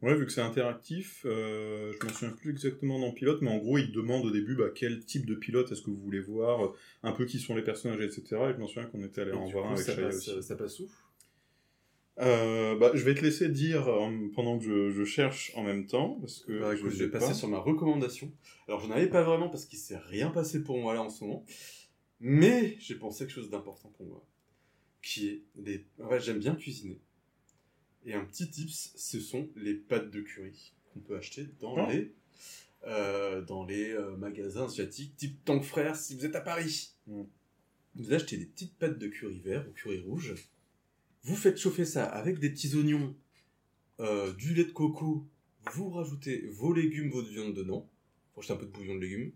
Ouais, vu que c'est interactif, euh, je me souviens plus exactement dans Pilote, mais en gros, il demande au début bah, quel type de pilote est-ce que vous voulez voir, euh, un peu qui sont les personnages, etc. Et je me souviens qu'on était allé Et en voir un avec ça passe, aussi. ça passe où? Euh, bah, je vais te laisser dire en- pendant que je, je cherche en même temps, parce que Bah, je vais passer pas. sur ma recommandation. Alors, j'en avais pas vraiment parce qu'il s'est rien passé pour moi là en ce moment. Mais j'ai pensé à quelque chose d'important pour moi. Qui est des. En fait, j'aime bien cuisiner. Et un petit tips, ce sont les pâtes de curry qu'on peut acheter dans Ah. les. euh, dans les euh, magasins asiatiques type Tank Frères si vous êtes à Paris. Mm. Vous achetez des petites pâtes de curry vert ou curry rouge. Vous faites chauffer ça avec des petits oignons, euh, du lait de coco, vous rajoutez vos légumes, votre viande dedans, faut acheter un peu de bouillon de légumes,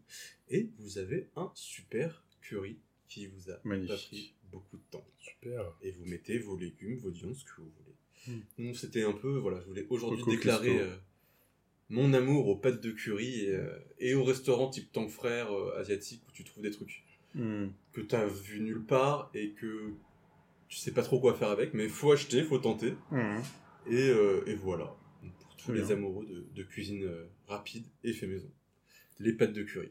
et vous avez un super curry qui vous a Magnifique. pas pris beaucoup de temps. Super. Et vous mettez vos légumes, vos viandes, ce que vous voulez. Hmm. Donc c'était un peu, voilà, je voulais aujourd'hui déclarer euh, mon amour aux pâtes de curry et, euh, et au restaurant type Tank Frère euh, asiatique où tu trouves des trucs Hmm. que t'as vu nulle part et que tu sais pas trop quoi faire avec, mais faut acheter, faut tenter. Hmm. Et, euh, et voilà, Donc, pour tous les amoureux de, de cuisine euh, rapide et fait maison. Les pâtes de curry.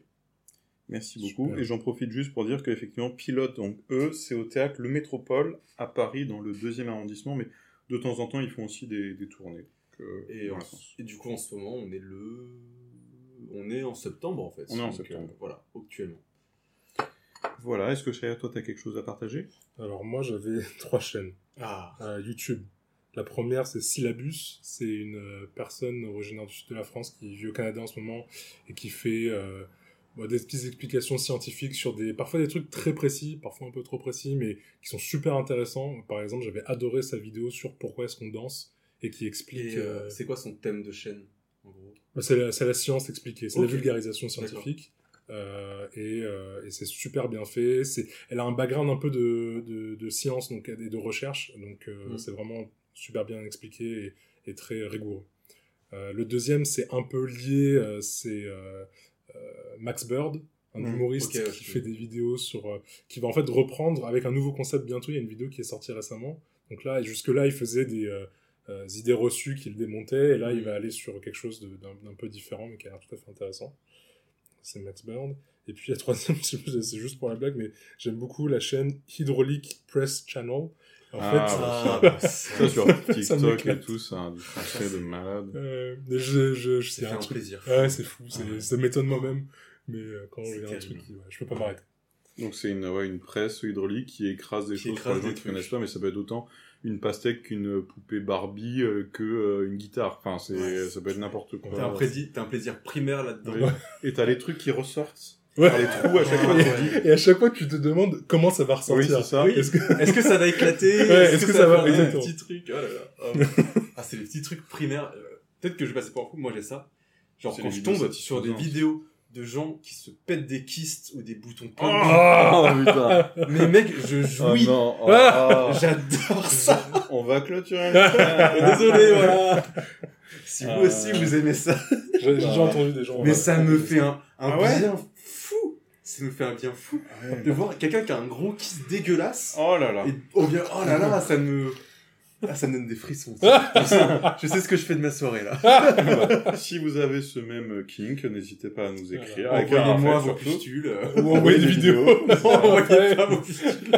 Merci beaucoup. Super. Et j'en profite juste pour dire qu'effectivement, Pilote, donc eux, c'est au théâtre Le Métropole à Paris, dans le deuxième arrondissement, mais de temps en temps, ils font aussi des, des tournées. Donc, euh, Et, voilà. en- et du coup, en ce moment, on est le. On est en septembre en fait. On est en Donc, septembre. euh, voilà, actuellement. Voilà, est-ce que Chaya, toi, t'as quelque chose à partager? Alors moi, j'avais trois chaînes. Ah, euh, YouTube. La première, c'est Syllabus. C'est une euh, personne originaire du sud de la France qui vit au Canada en ce moment et qui fait euh, bah, des petites explications scientifiques sur des parfois des trucs très précis, parfois un peu trop précis, mais qui sont super intéressants. Par exemple, j'avais adoré sa vidéo sur pourquoi est-ce qu'on danse et qui explique. euh, euh, c'est quoi son thème de chaîne en gros? Bah, c'est la, c'est la science expliquée, c'est la vulgarisation scientifique. Euh, et euh, et c'est super bien fait. C'est, elle a un background un peu de, de, de science donc, et de recherche, donc euh, Mm. c'est vraiment super bien expliqué et, et très rigoureux. Le deuxième, c'est un peu lié, c'est Max Bird, un Mm. humoriste qui fait des vidéos sur, qui va en fait reprendre avec un nouveau concept bientôt. Il y a une vidéo qui est sortie récemment. Donc là, jusque là, il faisait des idées reçues qu'il démontait, et là, il Mm. va aller sur quelque chose d'un peu différent, mais qui a l'air tout à fait intéressant. C'est Max Bird. Et puis la troisième, c'est juste pour la blague, mais j'aime beaucoup la chaîne Hydraulic Press Channel. En Ah, fait, Ah, Ça sur Ça TikTok et tout, c'est un du français de malade. euh, je, je, je, c'est un truc. plaisir. Ouais, c'est fou, c'est- Ouais. ça m'étonne moi-même. Mais euh, quand y a un truc, qui- ouais, je peux pas m'arrêter. Donc c'est une, ouais, une presse hydraulique qui écrase des Qui choses écrase pour les gens qui trucs. connaissent pas, mais ça peut être autant une pastèque qu'une poupée Barbie euh, que euh, une guitare. Enfin, c'est, Ouais. ça peut être n'importe quoi. T'as un, plaisir- t'as un plaisir primaire là-dedans. Oui. Et t'as les trucs qui ressortent Ouais. par les trous à chaque fois. Ouais. Et à chaque fois, tu te demandes comment ça va ressortir. Oui, c'est ça. Oui. Est-ce que... Est-ce que ça va éclater Ouais, est-ce que ça va- faire des exactement. petits trucs Oh là là. Oh. ah, c'est les petits trucs primaires. Euh, Peut-être que je vais passer pour un fou. Moi, j'ai ça. Genre, C'est quand je tombe sur des vidéos de gens qui se pètent des kystes ou des boutons de Oh putain. Mais mec, je Oh jouis. oh, Ah. oh. J'adore ça. On va clôturer. le Désolé, voilà. Si vous Ah. aussi vous aimez ça. J'ai déjà entendu des gens. Mais ça me fait un, un Ah ouais bien fou. Ça me fait un bien fou de voir quelqu'un qui a un gros kiss dégueulasse. Oh là là. Et oh bien, oh là là, ça me, ah, ça me donne des frissons. je, sais, ce que je fais de ma soirée là. si vous avez ce même kink, n'hésitez pas à nous écrire. Voilà. Avec un Envoyez-moi vos pustules. euh, Ou envoyer des vidéos. Envoyez pas vos pustules.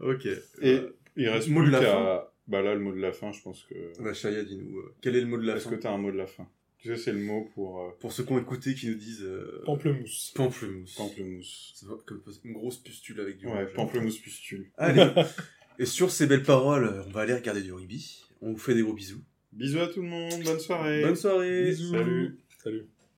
ok. Et Euh, il reste mot de plus la qu'à... Bah là, le mot de la fin, je pense que... bah, Chaya, dis-nous, euh, quel est le mot de la Est-ce fin? que t'as un mot de la fin? Tu sais, c'est le mot pour euh, Pour ceux qui ont écouté, qui nous disent euh, Pamplemousse. pamplemousse. pamplemousse. Ça va comme une grosse pustule avec du Ouais, pamplemousse pustule. Allez. Et sur ces belles paroles, euh, on va aller regarder du rugby. On vous fait des gros bisous. Bisous à tout le monde, bonne soirée. Bonne soirée. Bisous. Salut. Salut.